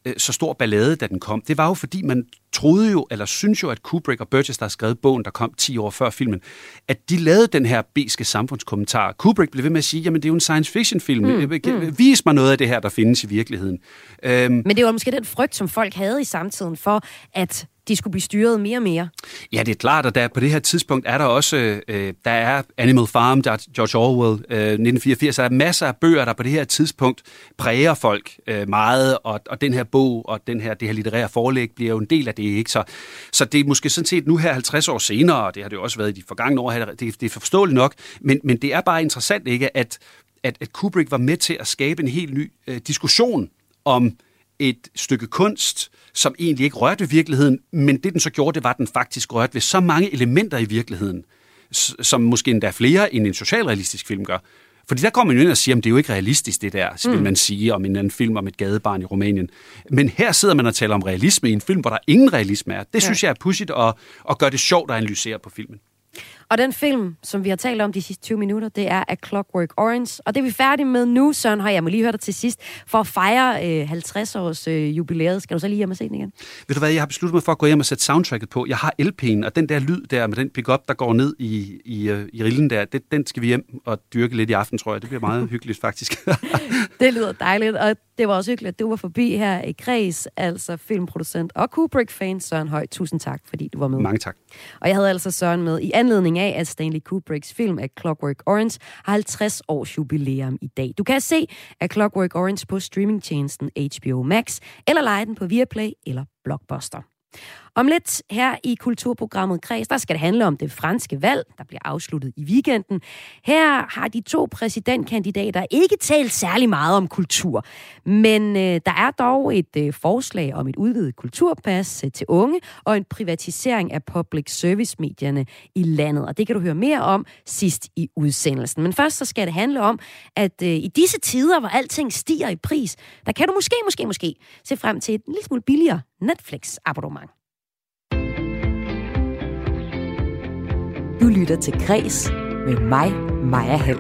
Øh, så stor ballade, da den kom, det var jo fordi, man troede jo, eller synes jo, at Kubrick og Burgess, der har skrevet bogen, der kom 10 år før filmen, at de lavede den her beske samfundskommentar. Kubrick blev ved med at sige, jamen det er jo en science fiction film. Mm, mm. Vis mig noget af det her, der findes i virkeligheden. Øhm, Men det var måske den frygt, som folk havde i samtiden for, at de skulle blive styret mere og mere. Ja, det er klart, at der, på det her tidspunkt er der også, øh, der er Animal Farm, der er George Orwell, øh, 1984, der er masser af bøger, der på det her tidspunkt præger folk øh, meget, og, og den her bog og den her, det her litterære forlæg bliver jo en del af det, ikke? Så, så det er måske sådan set nu her 50 år senere, og det har det jo også været i de forgangne år, det, det er forståeligt nok, men, men det er bare interessant, ikke, at, at, at Kubrick var med til at skabe en helt ny øh, diskussion om et stykke kunst, som egentlig ikke rørte virkeligheden, men det den så gjorde, det var, at den faktisk rørte ved så mange elementer i virkeligheden, som måske endda flere end en socialrealistisk film gør. Fordi der kommer man jo ind og siger, at det er jo ikke realistisk, det der, vil mm. man sige om en anden film om et gadebarn i Rumænien. Men her sidder man og taler om realisme i en film, hvor der ingen realisme er. Det ja. synes jeg er pudsigt at, at gøre det sjovt at analysere på filmen. Og den film, som vi har talt om de sidste 20 minutter, det er A Clockwork Orange. Og det er vi færdige med nu, Søren Høj. Jeg må lige høre dig til sidst. For at fejre øh, 50 års øh, jubilæet, skal du så lige hjem og se den igen? Ved du hvad, jeg har besluttet mig for at gå hjem og sætte soundtracket på. Jeg har LP'en, og den der lyd der med den pickup, der går ned i, i, øh, i rillen der, det, den skal vi hjem og dyrke lidt i aften, tror jeg. Det bliver meget hyggeligt, faktisk. det lyder dejligt, og det var også hyggeligt, at du var forbi her i Græs, altså filmproducent og Kubrick-fan Søren Høj. Tusind tak, fordi du var med. Mange tak. Og jeg havde altså Søren med i anledning af, at Stanley Kubricks film af Clockwork Orange har 50 års jubilæum i dag. Du kan se af Clockwork Orange på streamingtjenesten HBO Max, eller lege den på Viaplay eller Blockbuster. Om lidt her i kulturprogrammet Kreds, der skal det handle om det franske valg, der bliver afsluttet i weekenden. Her har de to præsidentkandidater ikke talt særlig meget om kultur, men øh, der er dog et øh, forslag om et udvidet kulturpas øh, til unge og en privatisering af public service-medierne i landet, og det kan du høre mere om sidst i udsendelsen. Men først så skal det handle om, at øh, i disse tider, hvor alting stiger i pris, der kan du måske, måske, måske se frem til et lille smule billigere Netflix-abonnement. Du lytter til Græs med mig, Maja Hall.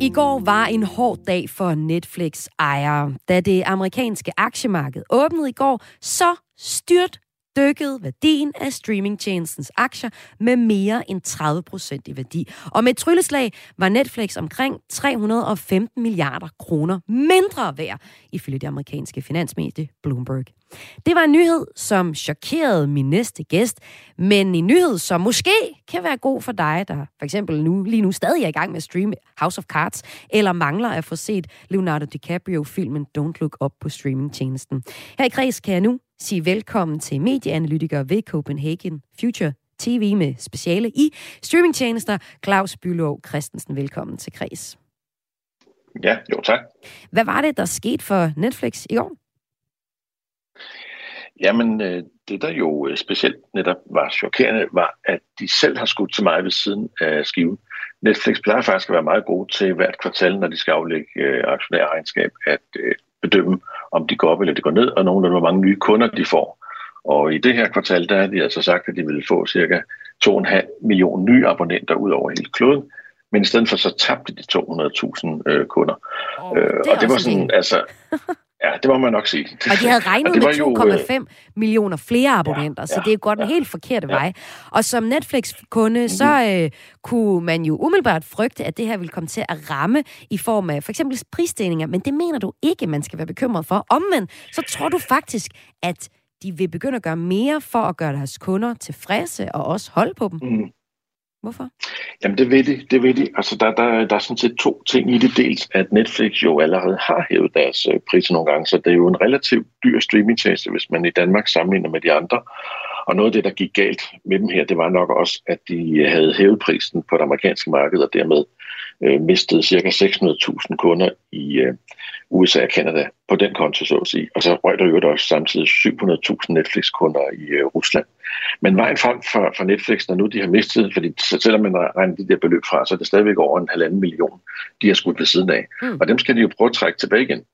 I går var en hård dag for Netflix-ejere. Da det amerikanske aktiemarked åbnede i går, så styrt dykkede værdien af streamingtjenestens aktier med mere end 30 procent i værdi. Og med et trylleslag var Netflix omkring 315 milliarder kroner mindre værd, ifølge det amerikanske finansmedie Bloomberg. Det var en nyhed, som chokerede min næste gæst, men en nyhed, som måske kan være god for dig, der for eksempel nu, lige nu stadig er i gang med at streame House of Cards, eller mangler at få set Leonardo DiCaprio-filmen Don't Look Up på streamingtjenesten. Her i Kreds kan jeg nu sige velkommen til medieanalytiker ved Copenhagen Future TV med speciale i streamingtjenester, Claus Bylov Christensen. Velkommen til Kreds. Ja, jo tak. Hvad var det, der skete for Netflix i år? Jamen, øh, det der jo øh, specielt netop var chokerende, var, at de selv har skudt til mig ved siden af skiven. Netflix plejer faktisk at være meget gode til hvert kvartal, når de skal aflægge øh, aktionærregnskab, at bedømme, om de går op eller de går ned, og nogle af hvor mange nye kunder de får. Og i det her kvartal, der har de altså sagt, at de vil få cirka 2,5 millioner nye abonnenter ud over hele kloden. Men i stedet for så tabte de 200.000 øh, kunder. Oh, det øh, og det var sådan, altså, Ja, det må man nok sige. Og de havde regnet med 2,5 millioner flere abonnenter, ja, så det er godt ja, en helt forkert ja. vej. Og som Netflix-kunde, mm-hmm. så øh, kunne man jo umiddelbart frygte, at det her ville komme til at ramme i form af for eksempel prisstigninger, men det mener du ikke, man skal være bekymret for. Omvendt, så tror du faktisk, at de vil begynde at gøre mere for at gøre deres kunder tilfredse og også holde på dem. Mm. Hvorfor? Jamen det ved de, det ved de. Altså der, der, der er sådan set to ting i det. Dels at Netflix jo allerede har hævet deres øh, priser nogle gange, så det er jo en relativt dyr streamingtjeneste, hvis man i Danmark sammenligner med de andre. Og noget af det, der gik galt med dem her, det var nok også, at de øh, havde hævet prisen på det amerikanske marked, og dermed øh, mistede ca. 600.000 kunder i øh, USA og Canada på den konto, så at sige. Og så røg der jo også samtidig 700.000 Netflix-kunder i øh, Rusland. Men vejen frem for, for Netflix, når nu de har mistet, fordi selvom man regner de der beløb fra, så er det stadigvæk over en halvanden million, de har skudt ved siden af. Mm. Og dem skal de jo prøve at trække tilbage igen.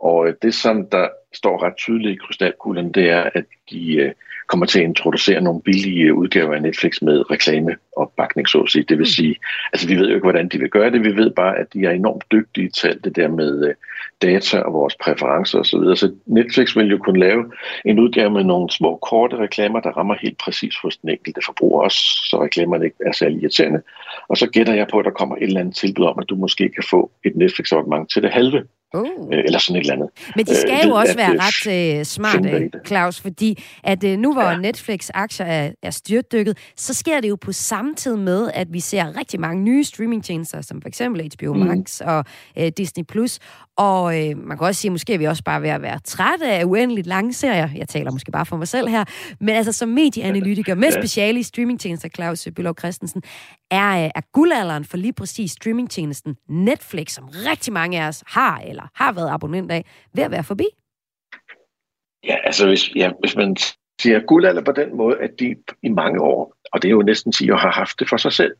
Og øh, det, som der står ret tydeligt i krystalkuglen, det er, at de øh, kommer til at introducere nogle billige udgaver af Netflix med reklameopbakning, så at sige. Det vil mm. sige, altså vi ved jo ikke, hvordan de vil gøre det. Vi ved bare, at de er enormt dygtige til alt det der med øh, data og vores præferencer osv. Så Netflix vil jo kunne lave en udgave med nogle små, korte reklamer, der rammer helt præcis hos den enkelte forbruger også, så reklamerne ikke er særlig irriterende. Og så gætter jeg på, at der kommer et eller andet tilbud om, at du måske kan få et Netflix-abonnement til det halve Uh. Eller sådan et eller andet. Men de skal øh, jo også at, være ret uh, smarte, Claus, fordi at uh, nu hvor ja. Netflix-aktier er, er styrtdykket, så sker det jo på samme tid med, at vi ser rigtig mange nye streamingtjenester, som for eksempel HBO mm. Max mm. og uh, Disney+. Plus. Og uh, man kan også sige, at måske er vi også bare ved at være trætte af uendeligt lange serier. Jeg taler måske bare for mig selv her. Men altså som medieanalytiker med speciale i streamingtjenester, Claus Bylov Christensen, er, øh, er guldalderen for lige præcis streamingtjenesten Netflix, som rigtig mange af os har eller har været abonnent af, ved at være forbi? Ja, altså hvis, ja, hvis man siger guldalder på den måde, at de i mange år, og det er jo næsten 10 år, har haft det for sig selv.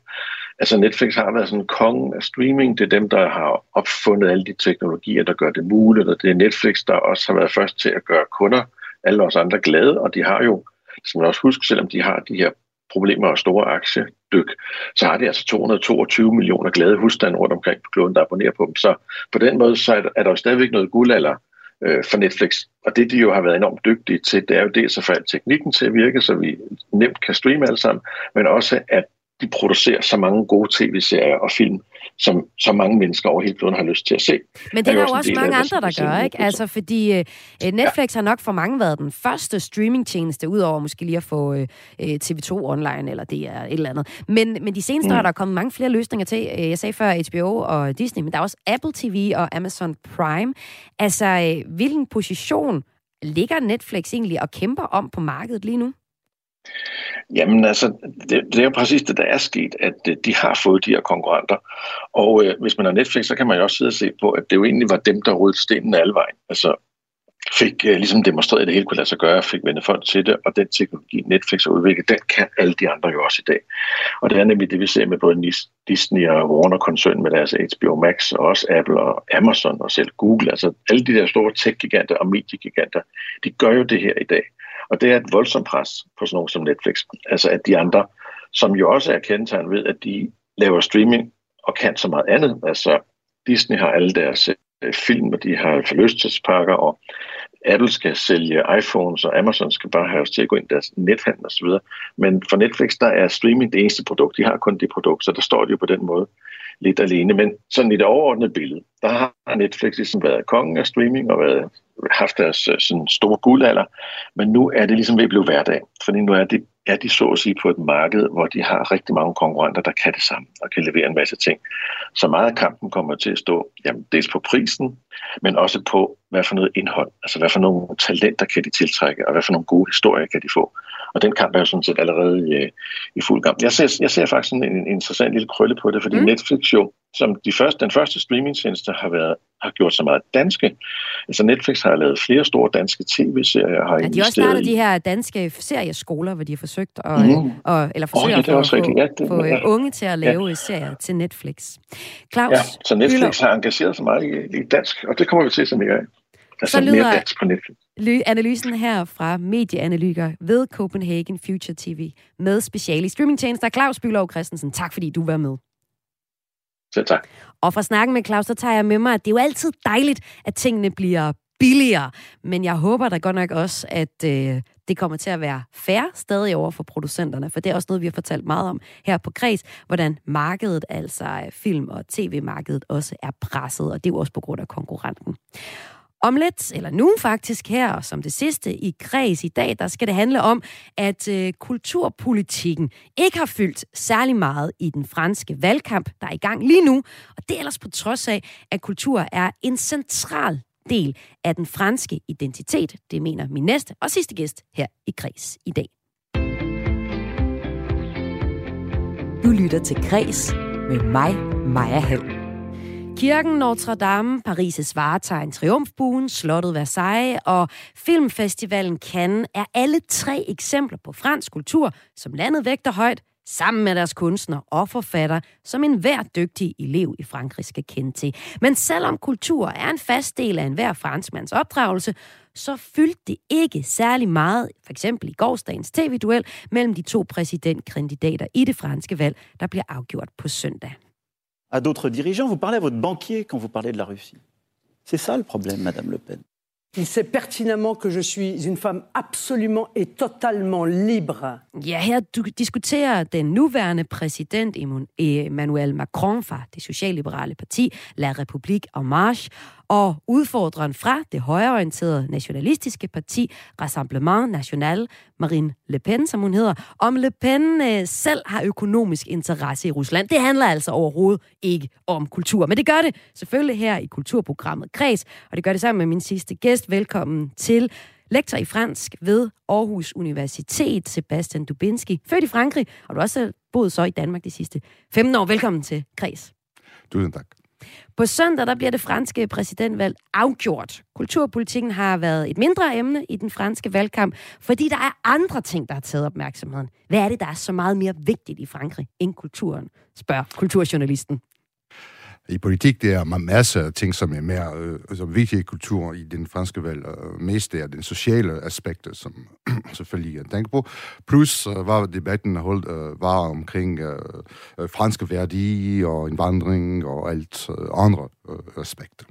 Altså Netflix har været sådan kongen af streaming. Det er dem, der har opfundet alle de teknologier, der gør det muligt, og det er Netflix, der også har været først til at gøre kunder, alle os andre glade, og de har jo, som man også husker, selvom de har de her problemer og store aktiedyk, så har de altså 222 millioner glade husstande rundt omkring på kloden, der abonnerer på dem. Så på den måde så er der jo stadigvæk noget guldalder øh, for Netflix. Og det, de jo har været enormt dygtige til, det er jo dels at få teknikken til at virke, så vi nemt kan streame alle sammen, men også at de producerer så mange gode tv-serier og film, som så mange mennesker over hele kloden har lyst til at se. Men det er, er jo også mange andre, der gør, ikke? Altså, fordi uh, Netflix ja. har nok for mange været den første streamingtjeneste, udover måske lige at få uh, TV2 online, eller det er et eller andet. Men, men de seneste mm. år er der kommet mange flere løsninger til. Jeg sagde før HBO og Disney, men der er også Apple TV og Amazon Prime. Altså, uh, hvilken position ligger Netflix egentlig og kæmper om på markedet lige nu? Jamen altså, det, det er jo præcis det, der er sket, at øh, de har fået de her konkurrenter. Og øh, hvis man har Netflix, så kan man jo også sidde og se på, at det jo egentlig var dem, der rullede stenen alle vejen. Altså fik øh, ligesom demonstreret, at det hele kunne lade sig gøre, fik vendt folk til det, og den teknologi, Netflix har udviklet, den kan alle de andre jo også i dag. Og det er nemlig det, vi ser med både Disney og Warner-koncernen med deres HBO Max, og også Apple og Amazon og selv Google. Altså alle de der store tech-giganter og mediegiganter, de gør jo det her i dag. Og det er et voldsomt pres på sådan nogen som Netflix. Altså at de andre, som jo også er kendetegnet ved, at de laver streaming og kan så meget andet. Altså Disney har alle deres øh, film, og de har forlystelsespakker, og Apple skal sælge iPhones, og Amazon skal bare have os til at gå ind i deres nethandel osv. Men for Netflix, der er streaming det eneste produkt. De har kun det produkt, så der står de jo på den måde lidt alene. Men sådan i det overordnede billede, der har Netflix ligesom været kongen af streaming og været, haft deres øh, sådan store guldalder. Men nu er det ligesom ved at blive hverdag. Fordi nu er, det, er de så at sige på et marked, hvor de har rigtig mange konkurrenter, der kan det samme og kan levere en masse ting. Så meget af kampen kommer til at stå jamen, dels på prisen, men også på, hvad for noget indhold, altså hvad for nogle talenter kan de tiltrække, og hvad for nogle gode historier kan de få. Og den kamp er jo sådan set allerede i, i fuld gang. Jeg ser, jeg ser faktisk en, en interessant lille krølle på det, fordi mm. Netflix jo, som de første, den første streamingtjeneste har, været, har gjort så meget danske. Altså Netflix har lavet flere store danske tv-serier. Har ja, de har også startet i... de her danske serieskoler, hvor de har forsøgt at, mm. og, eller forsøger oh, ja, at få, ja, det, få ja. unge til at lave ja. serier til Netflix. Claus ja, så Netflix Hylder. har engageret sig meget i, i dansk, og det kommer vi til at se mere af. Altså så lyder mere dansk på Netflix. analysen her fra medieanalytiker ved Copenhagen Future TV med speciale i streamingtjenester. Claus Bylov Christensen, tak fordi du var med. Selv tak. Og fra snakken med Claus, så tager jeg med mig, at det er jo altid dejligt, at tingene bliver billigere. Men jeg håber da godt nok også, at øh, det kommer til at være færre stadig over for producenterne, for det er også noget, vi har fortalt meget om her på Kreds, hvordan markedet, altså øh, film- og tv-markedet, også er presset, og det er jo også på grund af konkurrenten. Om lidt, eller nu faktisk her, som det sidste i kreds i dag, der skal det handle om, at øh, kulturpolitikken ikke har fyldt særlig meget i den franske valgkamp, der er i gang lige nu. Og det er ellers på trods af, at kultur er en central del af den franske identitet. Det mener min næste og sidste gæst her i kreds i dag. Du lytter til Græs med mig, Maja Hall. Kirken Notre Dame, Paris' varetegn, Triumfbuen, Slottet Versailles og Filmfestivalen Cannes er alle tre eksempler på fransk kultur, som landet vægter højt, sammen med deres kunstner og forfatter, som enhver dygtig elev i Frankrig skal kende til. Men selvom kultur er en fast del af enhver franskmands opdragelse, så fyldte det ikke særlig meget, for eksempel i gårsdagens tv-duel mellem de to præsidentkandidater i det franske valg, der bliver afgjort på søndag. À d'autres dirigeants, vous parlez à votre banquier quand vous parlez de la Russie. C'est ça le problème, Madame Le Pen. Il sait pertinemment que je suis une femme absolument et totalement libre. Ja, her diskuterer den nuværende præsident Emmanuel Macron fra det socialliberale parti La République en Marche og udfordreren fra det højreorienterede nationalistiske parti Rassemblement National, Marine Le Pen, som hun hedder, om Le Pen øh, selv har økonomisk interesse i Rusland. Det handler altså overhovedet ikke om kultur, men det gør det selvfølgelig her i kulturprogrammet Kreds, og det gør det sammen med min sidste gæst. Velkommen til lektor i fransk ved Aarhus Universitet, Sebastian Dubinski, født i Frankrig, og du har også boet så i Danmark de sidste 15 år. Velkommen til Kreds. Tusind tak. På søndag der bliver det franske præsidentvalg afgjort. Kulturpolitikken har været et mindre emne i den franske valgkamp, fordi der er andre ting, der har taget opmærksomheden. Hvad er det, der er så meget mere vigtigt i Frankrig end kulturen, spørger kulturjournalisten. I politik det er masser af ting, som er mere øh, som vigtige i kultur i den franske valg. Og mest er den sociale aspekter, som selvfølgelig jeg tænker på. Plus øh, var debatten holdt, øh, var omkring øh, øh, franske værdier og indvandring og alt øh, andre øh, aspekter.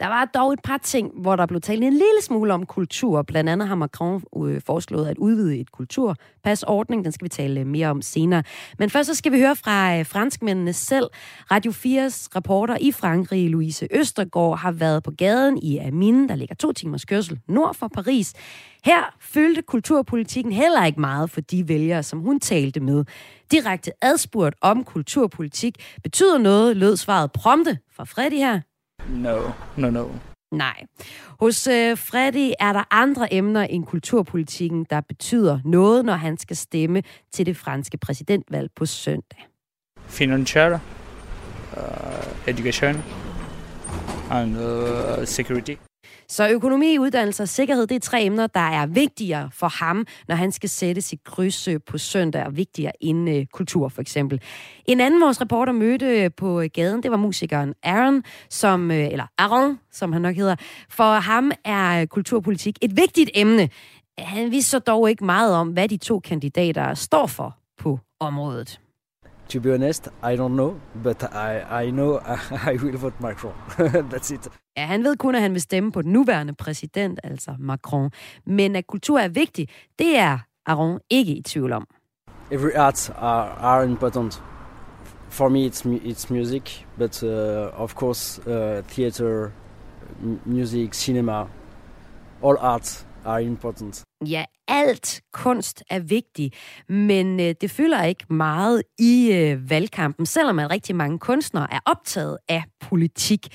Der var dog et par ting, hvor der blev talt en lille smule om kultur. Blandt andet har Macron øh, foreslået at udvide et kulturpasordning. Den skal vi tale mere om senere. Men først så skal vi høre fra øh, franskmændene selv. Radio 4's reporter i Frankrig, Louise Østergaard, har været på gaden i Amine, der ligger to timers kørsel nord for Paris. Her følte kulturpolitikken heller ikke meget for de vælgere, som hun talte med. Direkte adspurgt om kulturpolitik betyder noget, lød svaret prompte fra Freddy her. No, no, no. Nej. Hos øh, Freddy er der andre emner end kulturpolitikken, der betyder noget, når han skal stemme til det franske præsidentvalg på søndag. Financial, uh, education and uh, security. Så økonomi, uddannelse og sikkerhed, det er tre emner, der er vigtigere for ham, når han skal sætte sit kryds på søndag, og vigtigere end øh, kultur for eksempel. En anden vores reporter mødte øh, på øh, gaden, det var musikeren Aaron, som, øh, eller Aaron, som han nok hedder. For ham er øh, kulturpolitik et vigtigt emne. Han vidste så dog ikke meget om, hvad de to kandidater står for på området. To be honest, I don't know, but I, I know I will vote Macron. That's it. Ja, han ved kun, at han vil stemme på den nuværende præsident, altså Macron. Men at kultur er vigtig, det er Aron ikke i tvivl om. Every art are, are important. For me, it's, it's music, but uh, of course, uh, theater, music, cinema, all arts are important. Ja, alt kunst er vigtig, men øh, det fylder ikke meget i øh, valgkampen, selvom at rigtig mange kunstnere er optaget af politik.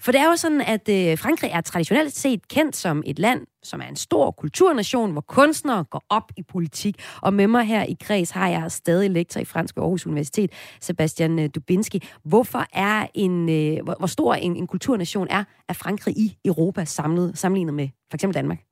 For det er jo sådan, at øh, Frankrig er traditionelt set kendt som et land, som er en stor kulturnation, hvor kunstnere går op i politik. Og med mig her i kreds har jeg stadig lektor i fransk ved Aarhus Universitet, Sebastian øh, Dubinski. Hvorfor er en, øh, hvor, hvor stor en, en kulturnation er, er Frankrig i Europa samlet, sammenlignet med for eksempel Danmark?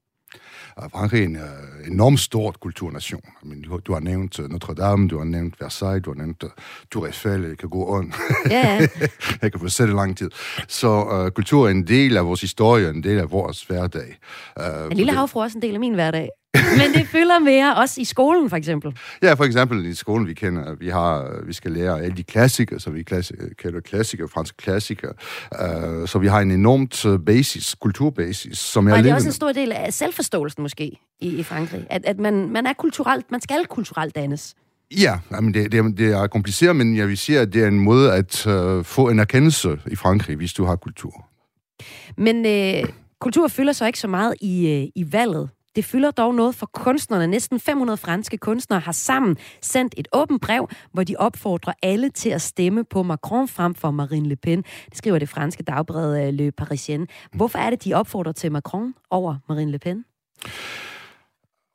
At Frankrig er en uh, enormt stort kulturnation. I mean, du, du har nævnt uh, Notre Dame, du har nævnt Versailles, du har nævnt uh, Tour Eiffel, det kan gå on. Ja, ja. jeg kan fortsætte lang tid. Så uh, kultur er en del af vores historie, en del af vores hverdag. Uh, En lille havfru er også en del af min hverdag. Men det fylder mere, også i skolen for eksempel. Ja, for eksempel i skolen, vi kender, vi har, vi skal lære alle de klassikere, så vi klassi- kalder klassikere, franske klassikere. Uh, så vi har en enormt øh, basis, kulturbasis, som er Og det er levende. også en stor del af selvforståelsen måske i, i Frankrig. At, at man, man er kulturelt, man skal kulturelt dannes. Ja, jamen det, det, er- det er kompliceret, men jeg vil sige, at det er en måde at uh, få en erkendelse i Frankrig, hvis du har kultur. Men øh, kultur fylder så ikke så meget i, øh, i valget. Det fylder dog noget for kunstnerne. Næsten 500 franske kunstnere har sammen sendt et åbent brev, hvor de opfordrer alle til at stemme på Macron frem for Marine Le Pen. Det skriver det franske dagblad øh, Le Parisien. Hvorfor er det, de opfordrer til Macron over Marine Le Pen?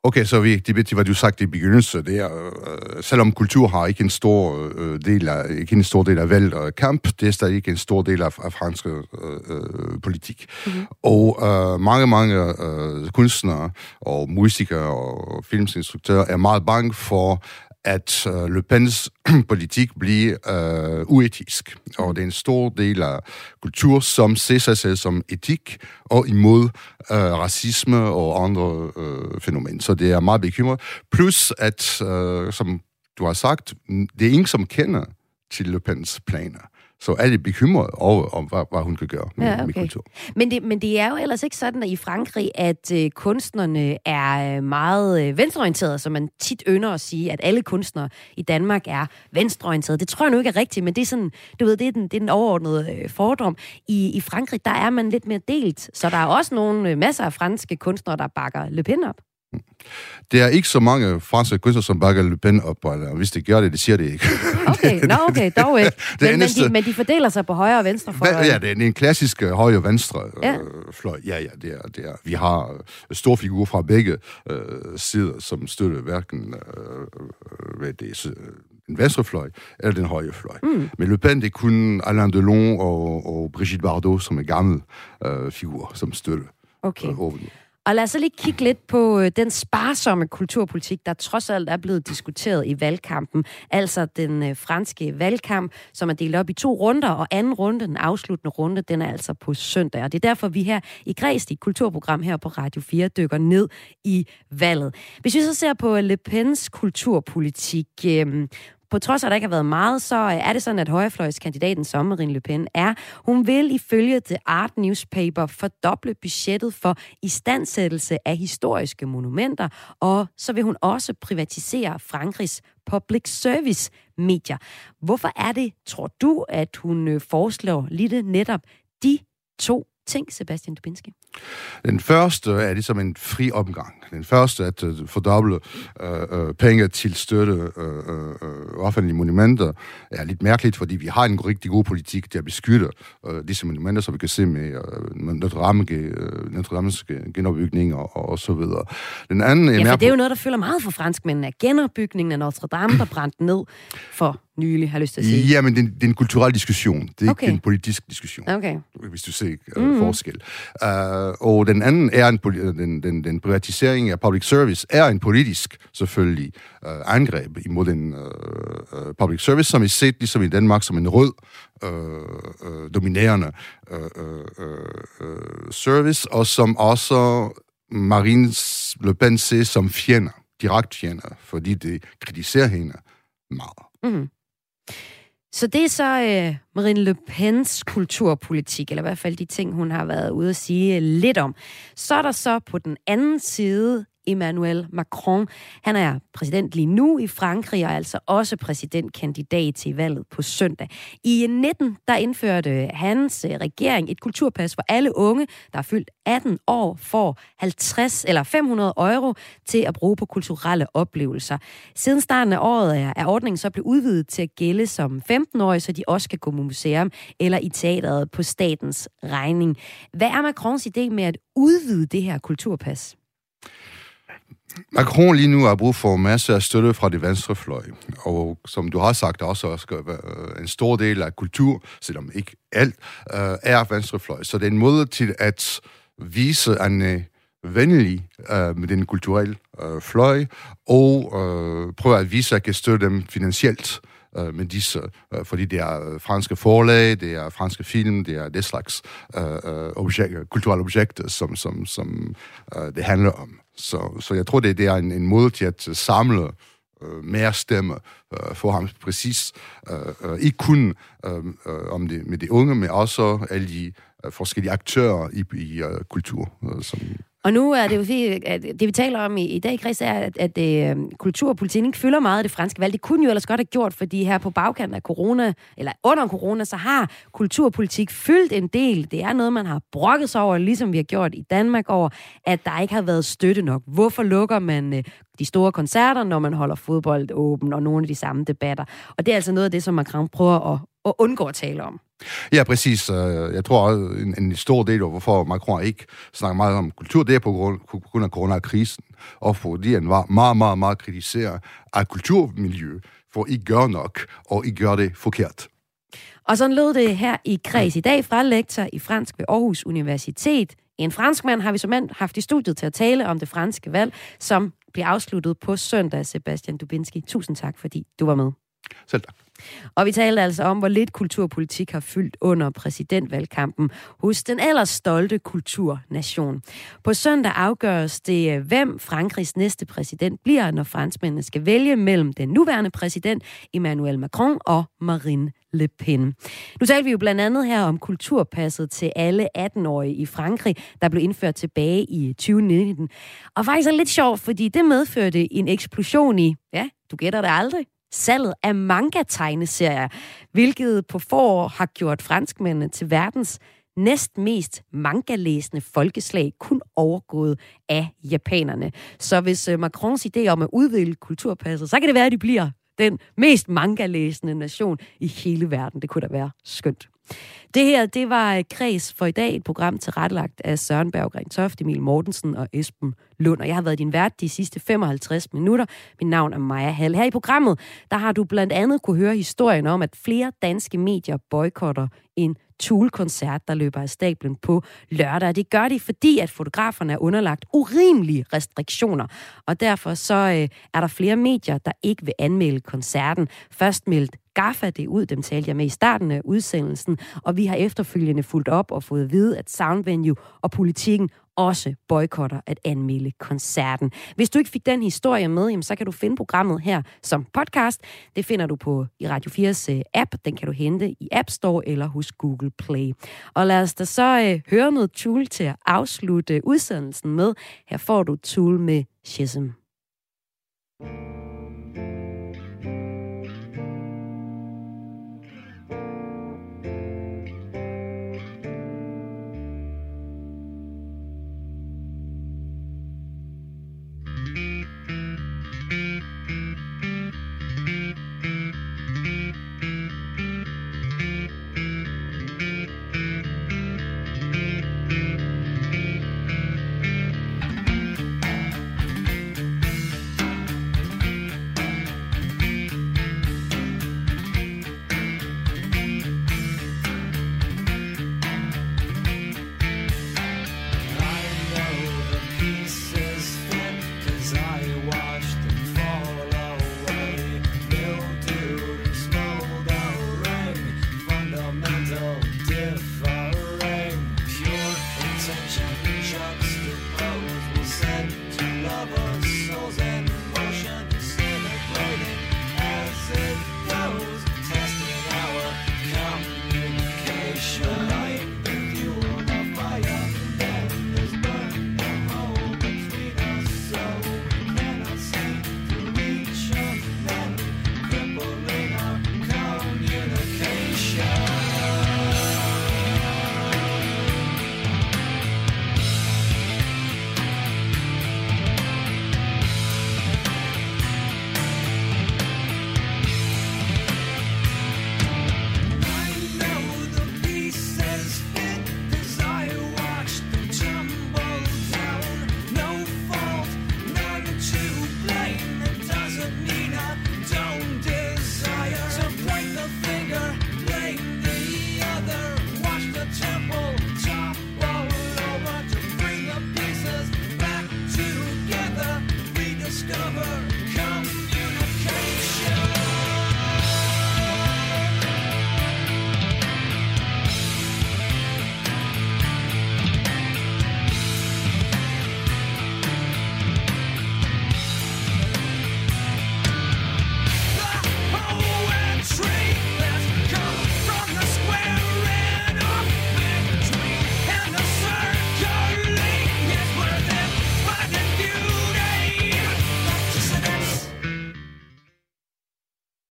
Okay, så vi, det, det var du sagt i begyndelsen, det er, øh, selvom kultur har ikke en stor øh, del af, ikke en stor del af valg og kamp, det er stadig ikke en stor del af, af fransk øh, øh, politik. Mm-hmm. Og øh, mange, mange øh, kunstnere og musikere og filmsinstruktører er meget bange for, at øh, Le Pens politik bliver øh, uetisk. Og det er en stor del af kultur, som ser sig selv som etik og imod øh, racisme og andre øh, fænomener. Så det er meget bekymret. Plus at, øh, som du har sagt, det er ingen, som kender til Le Pens planer. Så er bekymret over, om, hvad, hvad hun kan gøre med, Ja, med okay. kultur. Men det, men det er jo ellers ikke sådan at i Frankrig, at øh, kunstnerne er øh, meget øh, venstreorienterede, som man tit ynder at sige, at alle kunstnere i Danmark er venstreorienterede. Det tror jeg nu ikke er rigtigt, men det er sådan, du ved, det er den, det er den overordnede øh, fordom. I, I Frankrig, der er man lidt mere delt, så der er også nogle øh, masser af franske kunstnere, der bakker Le Pen op. Det er ikke så mange franske kunstnere, som bakker Le Pen op, eller hvis det gør det, det siger det ikke. Okay, nå okay, dog ikke. Men, men, eneste- de, men de fordeler sig på højre og venstre. Hva- Ja, det er en klassisk øh, højre-venstre Ja. øh, fløj. Ja, ja, det er, det er. Vi har øh, store figurer fra begge øh, sider, som støtter hverken øh, hvad det er, så, øh, en venstrefløj eller den højre fløj. Mm. Men Le Pen, det er kun Alain Delon og, og Brigitte Bardot, som er gamle øh, figurer, som støtter Okay. øh, og lad os så lige kigge lidt på øh, den sparsomme kulturpolitik, der trods alt er blevet diskuteret i valgkampen. Altså den øh, franske valgkamp, som er delt op i to runder, og anden runde, den afsluttende runde, den er altså på søndag. Og det er derfor, vi her i Græs, i kulturprogram her på Radio 4, dykker ned i valget. Hvis vi så ser på Le Pens kulturpolitik, øh, på trods af, at der ikke har været meget, så øh, er det sådan, at højrefløjskandidaten som Marine Le Pen er. Hun vil ifølge The Art Newspaper fordoble budgettet for istandsættelse af historiske monumenter, og så vil hun også privatisere Frankrigs public service medier. Hvorfor er det, tror du, at hun øh, foreslår lige netop de to ting, Sebastian Dubinski? Den første er ligesom en fri omgang. Den første er at uh, fordoble uh, uh, penge til støtte uh, uh, offentlige monumenter er lidt mærkeligt, fordi vi har en rigtig god politik til at beskytte uh, disse monumenter, så vi kan se med uh, Notre Dame, uh, Notre Dames genopbygning og, og, og så videre. Den anden er Ja, for det er jo noget, der fylder meget for franskmændene. Genopbygningen af Notre Dame, der brændte ned for nylig, har lyst til at sige. Ja, men det, er en- det er en kulturel diskussion. Det er Okay. ikke en politisk diskussion. Okay. hvis du ser uh, mm. forskel. Uh, og den anden er en poli- den, den, den privatisering af public service er en politisk, selvfølgelig, uh, angreb imod den uh, public service, som er set ligesom i Danmark som en rød, uh, uh, dominerende uh, uh, uh, service, og som også Marine Le Pen ser som fjender, direkte fjender, fordi det kritiserer hende meget. Mm. Så det er så øh, Marine Le Pens kulturpolitik, eller i hvert fald de ting, hun har været ude at sige øh, lidt om. Så er der så på den anden side Emmanuel Macron. Han er præsident lige nu i Frankrig, og er altså også præsidentkandidat til valget på søndag. I 19 der indførte hans øh, regering et kulturpas, for alle unge, der er fyldt 18 år, får 50 eller 500 euro til at bruge på kulturelle oplevelser. Siden starten af året er, er ordningen så blevet udvidet til at gælde som 15-årige, så de også kan gå på museum eller i teateret på statens regning. Hvad er Macrons idé med at udvide det her kulturpas? Macron lige nu har brug for masser af støtte fra det venstre fløj. Og som du har sagt, også skal øh, en stor del af kultur, selvom ikke alt, øh, er venstrefløj. Så det er en måde til at vise en, venlig øh, med den kulturelle øh, fløj, og øh, prøver at vise, at jeg kan støtte dem finansielt øh, med disse, øh, fordi det er øh, franske forlag, det er franske film, det er det slags øh, øh objekt, kulturelle objekter, som, som, som øh, det handler om. Så, så jeg tror, det, det er en, en måde til at øh, samle øh, mere stemme øh, for ham præcis. Øh, øh, ikke kun øh, øh, om det med de unge, men også alle de øh, forskellige aktører i, i øh, kultur. Øh, som og nu er det jo fordi, at det vi taler om i, i dag, Chris, er, at, at øh, kulturpolitikken ikke fylder meget af det franske valg. Det kunne jo ellers godt have gjort, fordi her på bagkanten af corona, eller under corona, så har kulturpolitik fyldt en del. Det er noget, man har brokket sig over, ligesom vi har gjort i Danmark over, at der ikke har været støtte nok. Hvorfor lukker man øh, de store koncerter, når man holder fodbold åben, og nogle af de samme debatter? Og det er altså noget af det, som Macron prøver at, at undgå at tale om. Ja, præcis. Øh, jeg tror også, en, en stor del af, hvorfor Macron ikke snakker meget om kultur, det er på grund, på grund af coronakrisen, og fordi han var meget, meget, meget kritiseret af kulturmiljø, for ikke gør nok, og ikke gør det forkert. Og sådan lød det her i kreds i dag fra lektor i fransk ved Aarhus Universitet. En franskmand har vi som mand haft i studiet til at tale om det franske valg, som bliver afsluttet på søndag, Sebastian Dubinski. Tusind tak, fordi du var med. Selv tak. Og vi talte altså om, hvor lidt kulturpolitik har fyldt under præsidentvalgkampen hos den ellers stolte kulturnation. På søndag afgøres det, øh, hvem Frankrigs næste præsident bliver, når franskmændene skal vælge mellem den nuværende præsident Emmanuel Macron og Marine Le Pen. Nu talte vi jo blandt andet her om kulturpasset til alle 18-årige i Frankrig, der blev indført tilbage i 2019. Og faktisk er det lidt sjovt, fordi det medførte en eksplosion i, ja, du gætter det aldrig, salget af manga-tegneserier, hvilket på forår har gjort franskmændene til verdens næst mest manga-læsende folkeslag, kun overgået af japanerne. Så hvis øh, Macrons idé om at udvide kulturpasset, så kan det være, at de bliver den mest manga-læsende nation i hele verden. Det kunne da være skønt. Det her, det var Kreds for i dag, et program tilrettelagt af Søren Berggren Toft, Emil Mortensen og Esben Lund. Og jeg har været din vært de sidste 55 minutter. Mit navn er Maja Hall. Her i programmet, der har du blandt andet kunne høre historien om, at flere danske medier boykotter en Tool-koncert, der løber af stablen på lørdag. Det gør de, fordi at fotograferne er underlagt urimelige restriktioner. Og derfor så øh, er der flere medier, der ikke vil anmelde koncerten. Først meldt GAFA det ud, dem talte jeg med i starten af udsendelsen, og vi har efterfølgende fulgt op og fået at vide, at Soundvenue og politikken også boykotter at anmelde koncerten. Hvis du ikke fik den historie med, jamen, så kan du finde programmet her som podcast. Det finder du på i Radio 4's øh, app. Den kan du hente i App Store eller hos Google Play. Og lad os da så øh, høre noget Tool til at afslutte udsendelsen med. Her får du Tool med Shazam. thank you